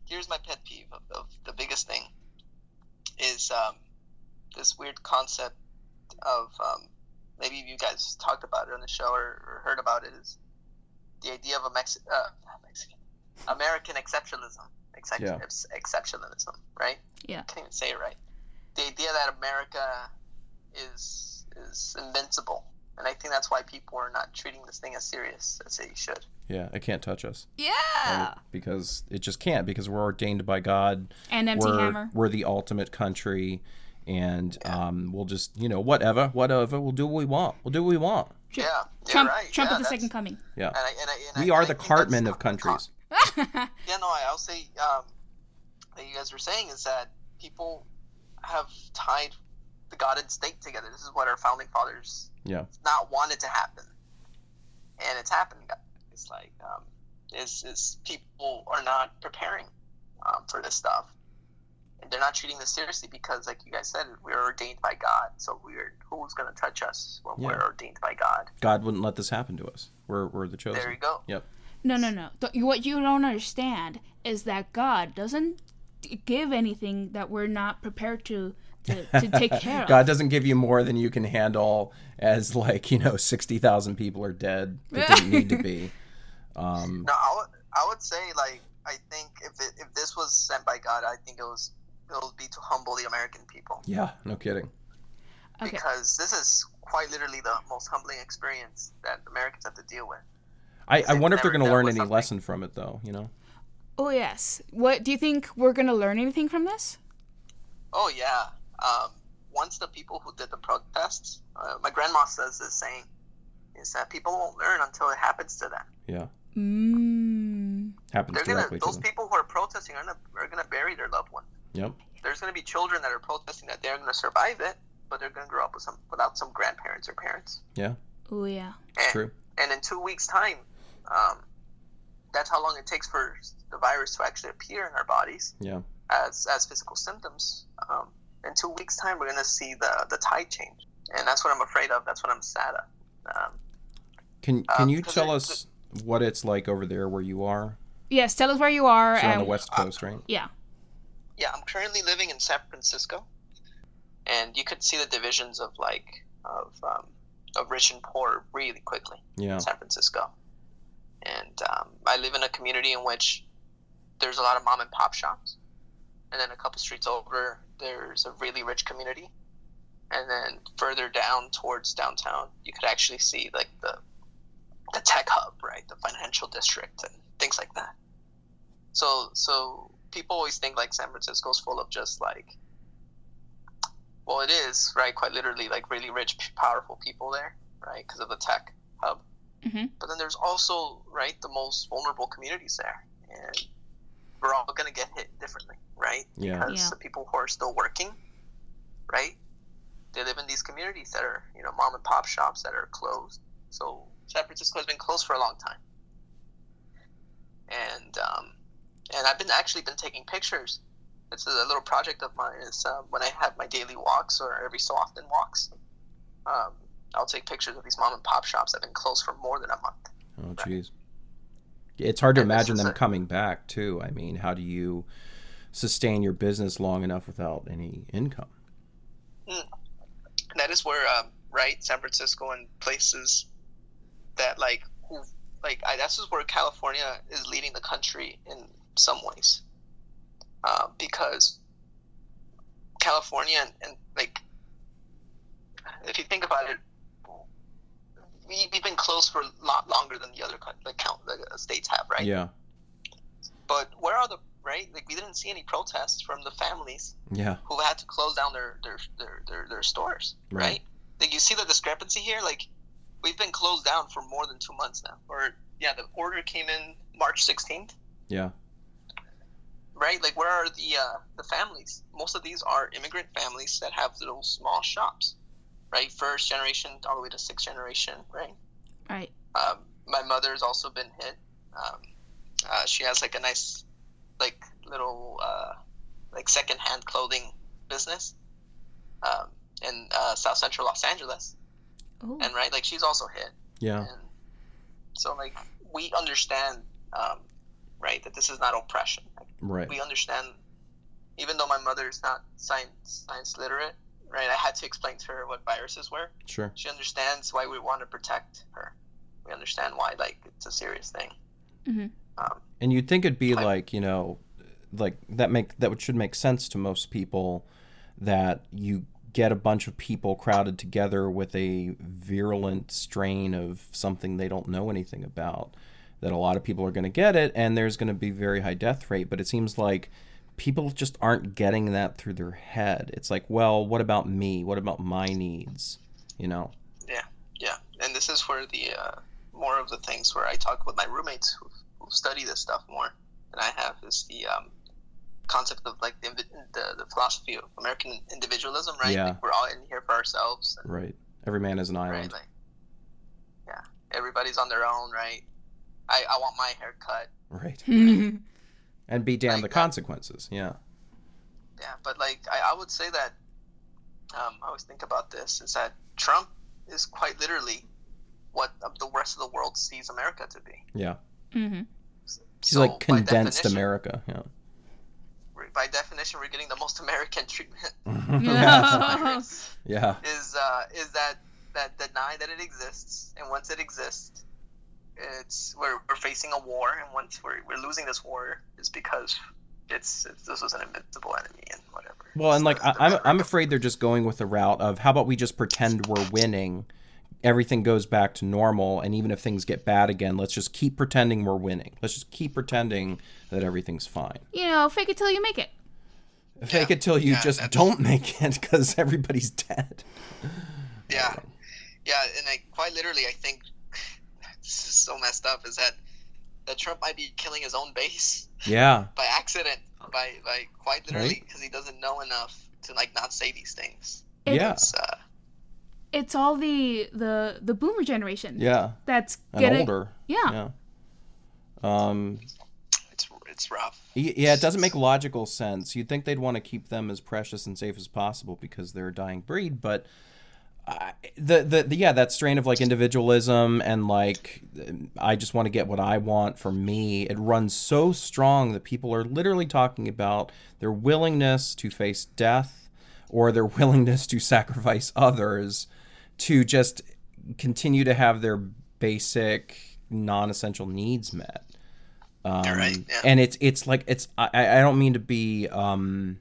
Here's my pet peeve of, of the biggest thing is um, this weird concept of um, maybe you guys talked about it on the show or, or heard about it is the idea of a Mex- uh, Mexican American exceptionalism. Excep- Yeah. ex- Exceptionalism, right? Yeah. can't even say it right. The idea that America is is invincible, and I think that's why people are not treating this thing as serious as they should. Yeah, it can't touch us. Yeah. right? Because it just can't. Because we're ordained by God. And MC we're, Hammer. We're the ultimate country, and um, we'll just you know whatever, whatever. We'll do what we want. We'll do what we want. Yeah, yeah, Trump, right. Trump yeah, of the second coming. Yeah. And I, and I, and we I, are and the I Cartman of countries. Yeah, no, I, I'll say um, that you guys were saying is that people have tied the God and state together. This is what our founding fathers Yeah. not wanted to happen, and it's happening. It's like um, is is people are not preparing um, for this stuff, and they're not treating this seriously because, like you guys said, we're ordained by God. So we're who's going to touch us when Yeah. we're ordained by God? God wouldn't let this happen to us. We're we're the chosen. There you go. Yep. No, no, no. Th- What you don't understand is that God doesn't give anything that we're not prepared to to, to take care of. God doesn't give you more than you can handle. As like you know, sixty thousand people are dead that didn't need to be. Um, No, I would, I would say like I think if it, if this was sent by God, I think it was it would be to humble the American people yeah, no kidding. Okay. because this is quite literally the most humbling experience that Americans have to deal with. I, I wonder if they're going to learn any something. lesson from it, though. You know. Oh yes. What do you think we're gonna learn anything from this? Oh yeah. Um, once the people who did the protests, uh, my grandma says this saying, is that people won't learn until it happens to them. Yeah. Mm. Happens They're gonna to those them. people who are protesting are gonna are gonna bury their loved one. Yep. There's gonna be children that are protesting that they're gonna survive it, but they're gonna grow up with some without some grandparents or parents. Yeah. Oh yeah. It's true. And in two weeks' time, um, that's how long it takes for the virus to actually appear in our bodies Yeah. as as physical symptoms. Um, in two weeks' time, we're gonna see the the tide change, and that's what I'm afraid of. That's what I'm sad of. Um, Can Uh, Can you tell it- us what it's like over there where you are? Yes. Tell us where you are. So on the West Coast, right? Yeah. yeah, I'm currently living in San Francisco, and you could see the divisions of like of um, of rich and poor really quickly Yeah. in San Francisco. And um, I live in a community in which there's a lot of mom and pop shops, and then a couple streets over there's a really rich community, and then further down towards downtown you could actually see like the the tech hub, right, the financial district and things like that. So so people always think like San Francisco's full of just like well it is right? Quite literally like really rich powerful people there right? Because of the tech Mm-hmm. but then there's also right the most vulnerable communities there and we're all going to get hit differently right Yeah. because Yeah. the people who are still working right they live in these communities that are you know mom and pop shops that are closed so san francisco has been closed for a long time and um, and I've been actually been taking pictures. It's a little project of mine. Is uh, when I have my daily walks or every so often walks, um, I'll take pictures of these mom and pop shops that have been closed for more than a month. Oh, jeez. It's hard to And imagine them a- coming back too. I mean, how do you sustain your business long enough without any income? Mm. That is where, um, right, San Francisco and places that like who like I, this is where California is leading the country in some ways, uh, because California and, and like if you think about it, we, we've been closed for a lot longer than the other the count the states have, right? Yeah. But where are the right? Like we didn't see any protests from the families Yeah. who had to close down their their their, their, their stores, Right. right. Like you see the discrepancy here. Like we've been closed down for more than two months now. Or yeah, the order came in March 16th, Yeah. right? Like, where are the uh, the families? Most of these are immigrant families that have little small shops, right? First generation all the way to sixth generation, right? Right. Um, my mother's also been hit. Um, uh, she has like a nice, like little, uh, like secondhand clothing business, um, in uh, South Central Los Angeles, Oh. and right, like she's also hit. Yeah. So like we understand, um, right, that this is not oppression. Like, Right. We understand, even though my mother is not science science literate, right? I had to explain to her what viruses were. Sure. She understands why we want to protect her. We understand why, like, it's a serious thing. Mm-hmm. Um, And you'd think it'd be like, you know, like that make that should make sense to most people that you get a bunch of people crowded together with a virulent strain of something they don't know anything about that a lot of people are going to get it and there's going to be very high death rate but it seems like people just aren't getting that through their head it's like well what about me what about my needs you know yeah, yeah. And this is where the uh, more of the things where I talk with my roommates who, who study this stuff more than I have is the um, concept of like the, the the philosophy of American individualism, right? Yeah. Like we're all in here for ourselves. And, right every man is an right? island Like, yeah, everybody's on their own, right? I, I want my hair cut. right and be damned the consequences yeah Yeah, but like I, I would say that um, I always think about this is that Trump is quite literally what the rest of the world sees America to be. yeah Mm-hmm. She's So, like condensed America. Yeah. By definition, we're getting the most American treatment. Yeah. Yeah. Is uh, is that that deny that it exists, and once it exists, it's we're, we're facing a war, and once we're, we're losing this war, it's because it's, it's this was an invincible enemy and whatever. Well, and like I, I'm, I'm afraid they're just going with the route of how about we just pretend we're winning, everything goes back to normal, and even if things get bad again, let's just keep pretending we're winning. Let's just keep pretending that everything's fine. You know, fake it till you make it. Fake it till you just don't make it because everybody's dead. Yeah, yeah, and like quite literally, I think this is so messed up. Is that that Trump might be killing his own base Yeah. by accident, by by quite literally Right. because he doesn't know enough to like not say these things. Yeah. It's, uh, It's all the the the boomer generation. Yeah. That's And getting older. Yeah. Yeah. Um. It's it's rough. Yeah, it doesn't make logical sense. You'd think they'd want to keep them as precious and safe as possible because they're a dying breed, but I the, the the yeah that strain of like individualism and like I just want to get what I want for me. It runs so strong that people are literally talking about their willingness to face death or their willingness to sacrifice others to just continue to have their basic non-essential needs met. Um, And it's it's like it's I, I don't mean to be um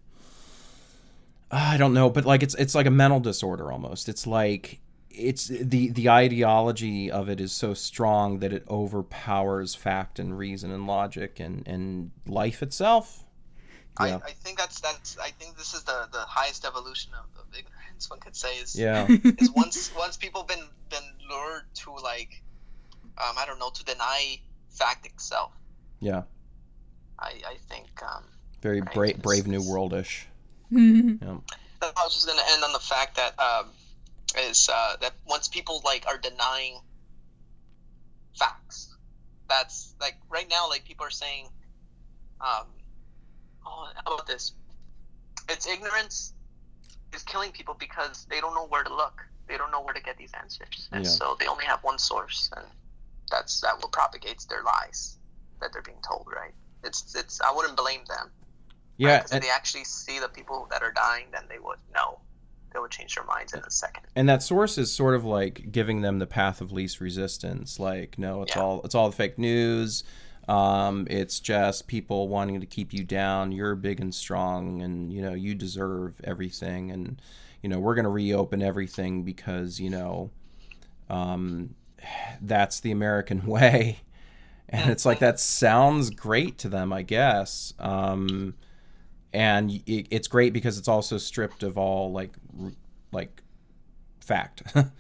I don't know, but like it's it's like a mental disorder almost. It's like it's the the ideology of it is so strong that it overpowers fact and reason and logic and and life itself. I, I think that's that's I think this is the the highest evolution of, of ignorance one could say is Yeah. is once once people been been lured to like um, I don't know to deny fact itself. yeah. I I think um, Very brave brave new worldish. Mhm. Yeah. I was just gonna end on the fact that um, is uh, that once people like are denying facts, that's like right now, like people are saying, um, oh, how about this? It's ignorance is killing people because they don't know where to look. They don't know where to get these answers, and Yeah. so they only have one source, and that's that will propagates their lies that they're being told. Right? It's it's. I wouldn't blame them. Yeah, Because if and- they actually see the people that are dying, then they would know. They would change their minds in a second. and that source is sort of like giving them the path of least resistance. Like no it's all it's all the fake news. Um, it's just people wanting to keep you down. You're big and strong and you know you deserve everything. And you know we're going to reopen everything because you know um, that's the american way. And it's like that sounds great to them i guess. Um, and it, it's great because it's also stripped of all like r- like fact the,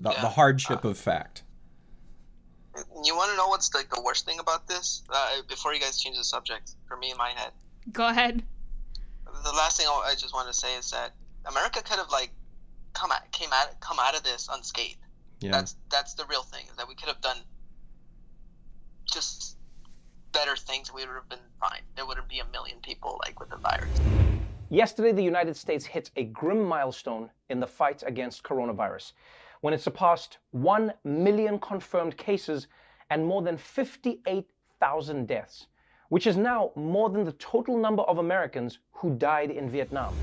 the hardship of fact. You want to know what's like the worst thing about this? Uh, before you guys change the subject, for me in my head, Go ahead. the last thing I I just want to say is that America could have like come at, came at come out of this unscathed. Yeah. That's that's the real thing is that we could have done just better things. We would have been fine. There wouldn't be a million people like with the virus. Yesterday, the United States hit a grim milestone in the fight against coronavirus when it surpassed 1 million confirmed cases and more than 58,000 deaths, which is now more than the total number of Americans who died in Vietnam.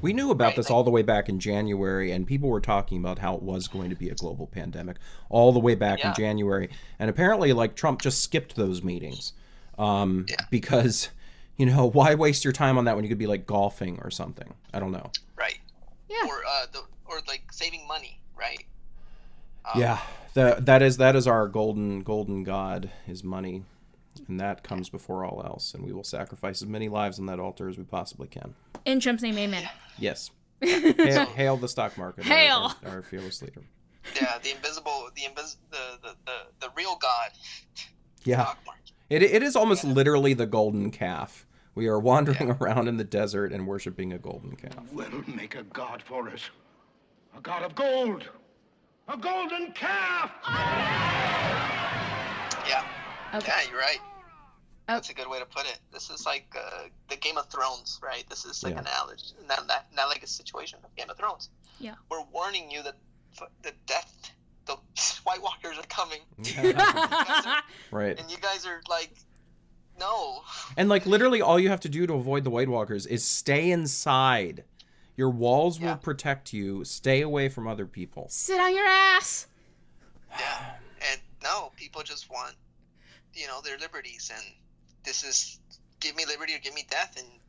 We knew about this all the way back in January, and people were talking about how it was going to be a global pandemic all the way back in January. And apparently, like Trump just skipped those meetings um, because, you know, why waste your time on that when you could be like golfing or something? I don't know. Right. Yeah. Or uh, the, or like saving money, right? Um, yeah, that that is that is our golden golden god is money, and that comes before all else. And we will sacrifice as many lives on that altar as we possibly can. In Trump's name, amen. Yes. hail, hail the stock market. Hail. Our, our fearless leader. Yeah, the invisible, the invis, the, the, the, the real God. Yeah. It, it is almost literally the golden calf. We are wandering around in the desert and worshiping a golden calf. We'll make a god for us. A god of gold. A golden calf. Yeah. Yeah, you're right. That's a good way to put it. This is like uh, the Game of Thrones, right? This is like Yeah. an analogy, not, not, not like a situation of Game of Thrones. Yeah. We're warning you that the death, the White Walkers are coming. Right. And you guys are like, no. And like literally all you have to do to avoid the White Walkers is stay inside. Your walls will protect you. Stay away from other people. Sit on your ass. Yeah. And no, people just want, you know, their liberties. And this is give me liberty or give me death. And there's sure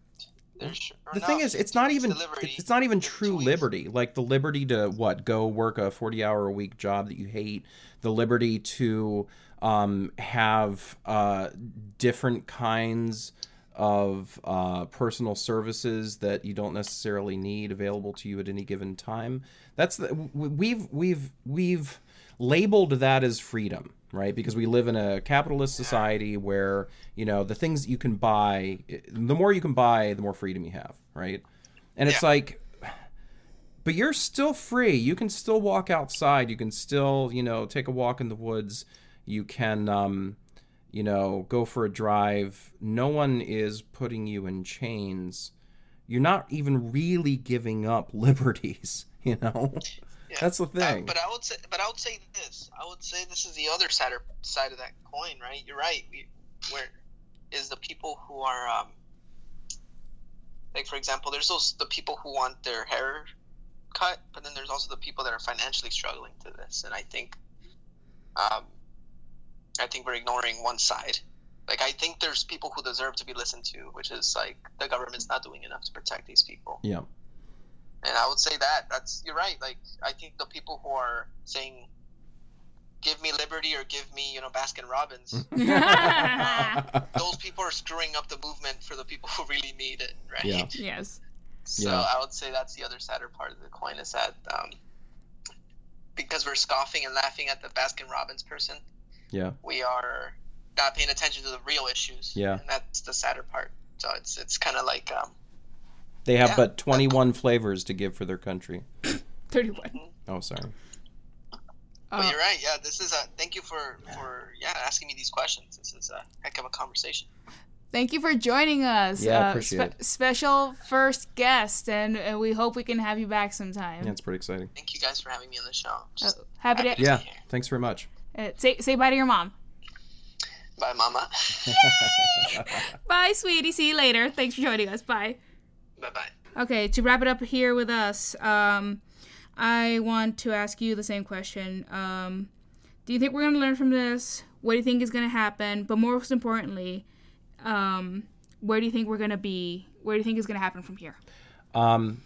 The thing is, it's not even liberty. it's not even true liberty. Like the liberty to what go work a forty hour a week job that you hate. The liberty to um, have uh, different kinds of uh, personal services that you don't necessarily need available to you at any given time. That's the, we've we've we've labeled that as freedom, right? Because we live in a capitalist society where you know the things you can buy, the more you can buy, the more freedom you have, right? And it's like but you're still free. You can still walk outside. You can still, you know, take a walk in the woods. You can, um, you know, go for a drive. No one is putting you in chains. You're not even really giving up liberties. You know, that's the thing. But I would say, but I would say this. I would say this is the other side of, side of that coin, right? You're right. We, where is the people who are, um, like for example, there's those the people who want their hair cut, but then there's also the people that are financially struggling to this, and I think, um, I think we're ignoring one side. Like I think there's people who deserve to be listened to, which is like the government's not doing enough to protect these people. yeah. And I would say that that's you're right. Like I think the people who are saying, "Give me liberty" or "Give me," you know, Baskin Robbins, those people are screwing up the movement for the people who really need it, right? Yeah. Yes. So Yeah. I would say that's the other sadder part of the coin is that um, because we're scoffing and laughing at the Baskin Robbins person, Yeah. we are not paying attention to the real issues. Yeah. and that's the sadder part. So it's it's kind of like um, They have Yeah. but 21 flavors to give for their country. Thirty-one. Oh, sorry. But you're right. Yeah, this is a. Thank you for for yeah asking me these questions. This is a heck of a conversation. Thank you for joining us. Yeah, Uh, appreciate it. Special first guest, and uh, we hope we can have you back sometime. Yeah, it's pretty exciting. Thank you guys for having me on the show. Just Uh, happy to Yeah. Thanks very much. uh, say say bye to your mom. bye, Mama. Bye, sweetie. See you later. Thanks for joining us. Bye. Bye bye. Okay, to wrap it up here with us, um, I want to ask you the same question. Um, do you think we're going to learn from this? What do you think is going to happen? But most importantly, um, where do you think we're going to be? Where do you think is going to happen from here? Um,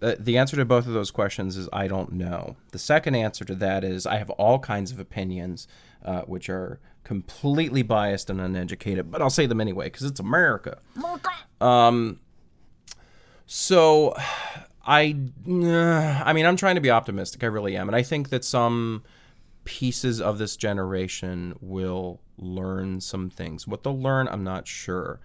the, the answer to both of those questions is I don't know. The second answer to that is I have all kinds of opinions, uh, which are completely biased and uneducated, but I'll say them anyway because it's America. Um, so I, uh, I mean, I'm trying to be optimistic. I really am, and I think that some pieces of this generation will learn some things. What they'll learn, I'm not sure.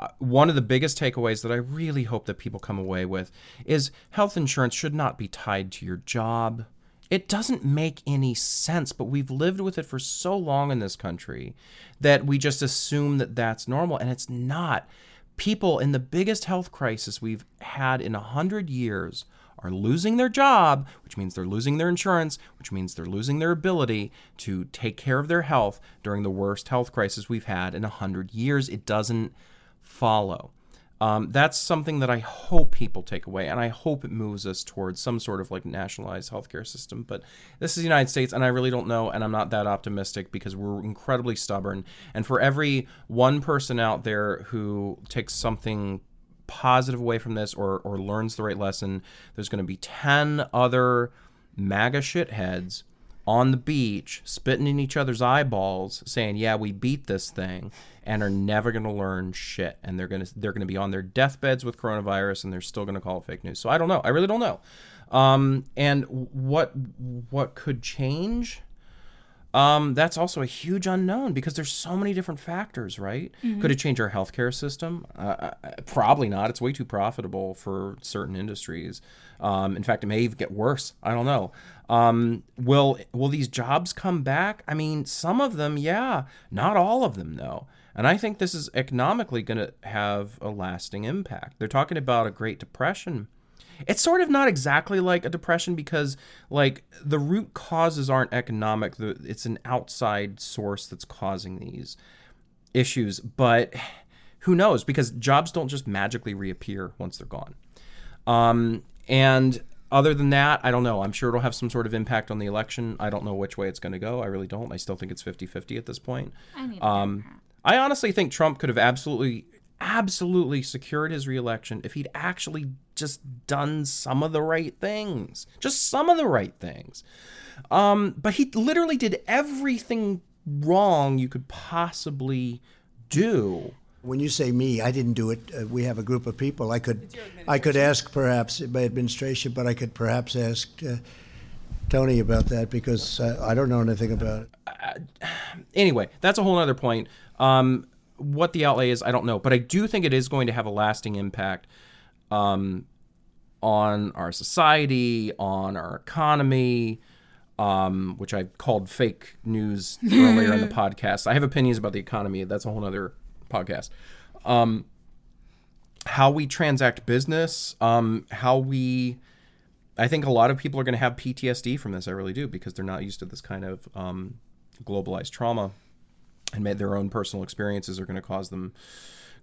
Uh, one of the biggest takeaways that I really hope that people come away with is health insurance should not be tied to your job. It doesn't make any sense, but we've lived with it for so long in this country that we just assume that that's normal, and it's not. People in the biggest health crisis we've had in a hundred years are losing their job, which means they're losing their insurance, which means they're losing their ability to take care of their health during the worst health crisis we've had in a hundred years. It doesn't follow. Um, that's something that I hope people take away, and I hope it moves us towards some sort of like nationalized healthcare system. But this is the United States, and I really don't know, and I'm not that optimistic because we're incredibly stubborn. And for every one person out there who takes something positive away from this or or learns the right lesson, there's going to be ten other MAGA shitheads on the beach spitting in each other's eyeballs saying yeah we beat this thing and are never going to learn shit. And they're going to they're going to be on their deathbeds with coronavirus and they're still going to call it fake news. So i don't know. I really don't know. Um, and what what could change um, that's also a huge unknown because there's so many different factors, right? Mhm. Could it change our healthcare system? Uh, uh, probably not. It's way too profitable for certain industries. Um, in fact, it may even get worse. I don't know. Um, will will these jobs come back? I mean, some of them, yeah. Not all of them, though. And I think this is economically going to have a lasting impact. They're talking about a Great Depression it's sort of not exactly like a depression because like the root causes aren't economic. The, it's an outside source that's causing these issues but who knows? Because jobs don't just magically reappear once they're gone. Um, and other than that i don't know. I'm sure it'll have some sort of impact on the election. I don't know which way it's going to go. I really don't. I still think it's 50-50 at this point. I need um, I honestly think Trump could have absolutely, absolutely secured his reelection if he'd actually just done some of the right things, just some of the right things. Um, but he literally did everything wrong you could possibly do. When you say me, I didn't do it. Uh, we have a group of people. I could, I could ask perhaps my administration, but I could perhaps ask uh, Tony about that because uh, I don't know anything about it. anyway, that's a whole other point. Um, what the outlay is, I don't know, but I do think it is going to have a lasting impact um, on our society, on our economy, um, which I called fake news earlier in the podcast. I have opinions about the economy. That's a whole other podcast. Um, how we transact business, um, how we. I think a lot of people are going to have PTSD from this. I really do because they're not used to this kind of um, globalized trauma and their own personal experiences are going to cause them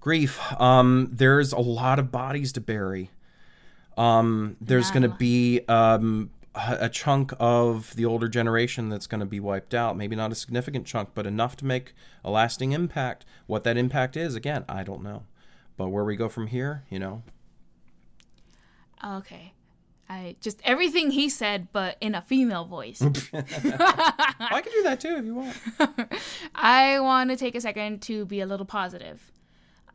grief. Um, there's a lot of bodies to bury. Um, there's going to be um, a a chunk of the older generation that's going to be wiped out. Maybe not a significant chunk, but enough to make a lasting impact. What that impact is, again, I don't know. But where we go from here, you know, Okay. I just everything he said, but in a female voice. I can do that too if you want. I want to take a second to be a little positive.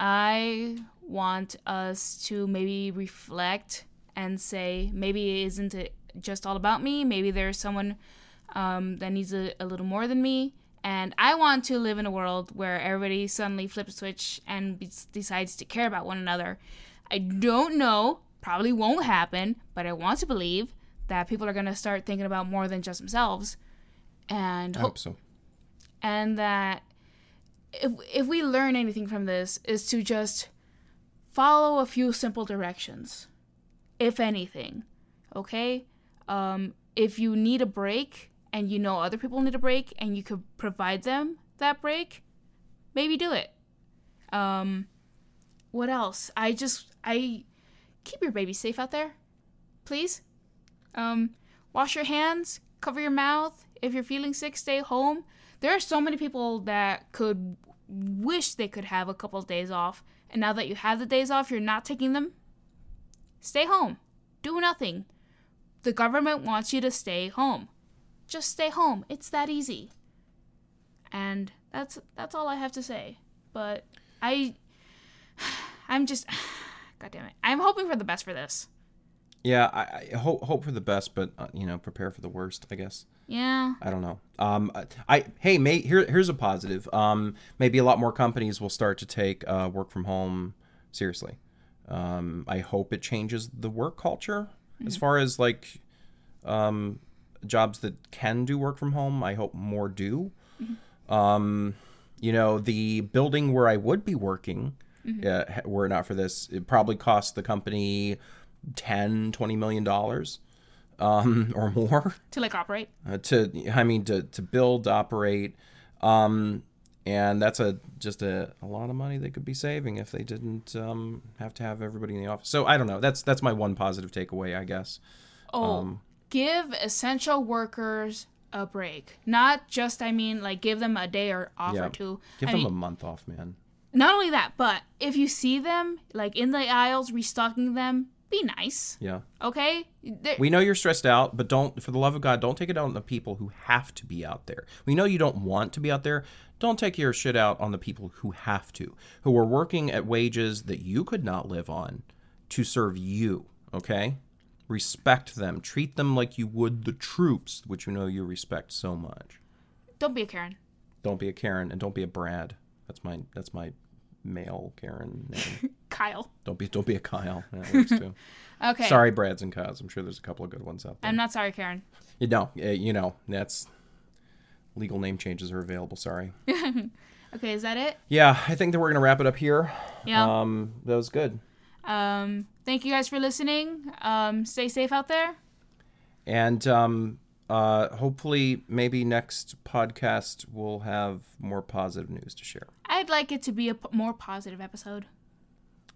I want us to maybe reflect and say, maybe isn't it just all about me? Maybe there's someone um, that needs a, a little more than me. And I want to live in a world where everybody suddenly flips a switch and be- decides to care about one another. I don't know, probably won't happen, but I want to believe that people are going to start thinking about more than just themselves. And I hope so. and that if if we learn anything from this is to just follow a few simple directions if anything okay? Um if you need a break and you know other people need a break and you could provide them that break maybe do it. Um what else? I just i keep your baby safe out there please. Um wash your hands cover your mouth. If you're feeling sick stay home there are so many people that could wish they could have a couple of days off. And now that you have the days off you're not taking them. Stay home. Do nothing. The government wants you to stay home. Just stay home. It's that easy. And that's that's all i have to say. But i i'm just god damn it. I'm hoping for the best for this Yeah, I, I hope hope for the best, but uh, you know, prepare for the worst. I guess. Yeah. I don't know. Um, I hey, mate, here here's a positive. Um, maybe a lot more companies will start to take uh, work from home seriously. Um, I hope it changes the work culture as Mhm. far as like um, jobs that can do work from home. I hope more do. Um, you know, the building where I would be working, Mhm. uh, were it not for this, it probably cost the company 10, 20 million dollars um, or more To like operate. uh, to I mean to to build, operate, um, and that's a just a, a lot of money they could be saving if they didn't um, have to have everybody in the office. So I don't know. That's that's my one positive takeaway, I guess. Oh, Um, give essential workers a break. Not just, I mean, like give them a day or off yeah. or two. Give I them mean, a month off, man. Not only that, but if you see them like in the aisles restocking them, be nice. Yeah. Okay? There- We know you're stressed out, but don't, for the love of God, don't take it out on the people who have to be out there. We know you don't want to be out there. Don't take your shit out on the people who have to, who are working at wages that you could not live on to serve you. Okay? Respect them. Treat them like you would the troops, which you know you respect so much. Don't be a Karen. Don't be a Karen and don't be a Brad. That's my that's my male Karen name. Kyle. don't be don't be a Kyle. That works too. Okay. Sorry, Brads and Kyles. I'm sure there's a couple of good ones out there. I'm not sorry, Karen. You know, uh, you know, that's legal name changes are available. Sorry. okay, is that it? Yeah, I think that we're gonna wrap it up here. Yeah. Um, that was good. Um, thank you guys for listening. Um, stay safe out there. And um, uh, hopefully, maybe next podcast we'll have more positive news to share. I'd like it to be a p- more positive episode.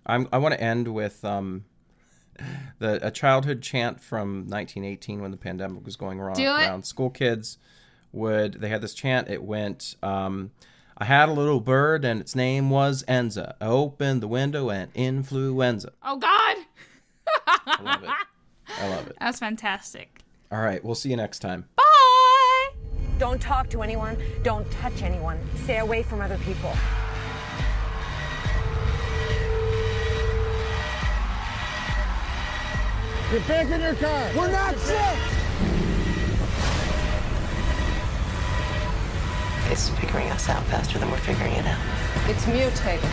I'm, I want to end with um, the a childhood chant from 1918 when the pandemic was going it. around. School kids would they had this chant. It went. Um, I had a little bird and its name was Enza. I opened the window and influenza. Oh God. I love it. I love it. That's fantastic. All right, we'll see you next time. Bye. Don't talk to anyone. Don't touch anyone. Stay away from other people. Get back in your car. We're not sick. It's figuring us out faster than we're figuring it out. It's mutated.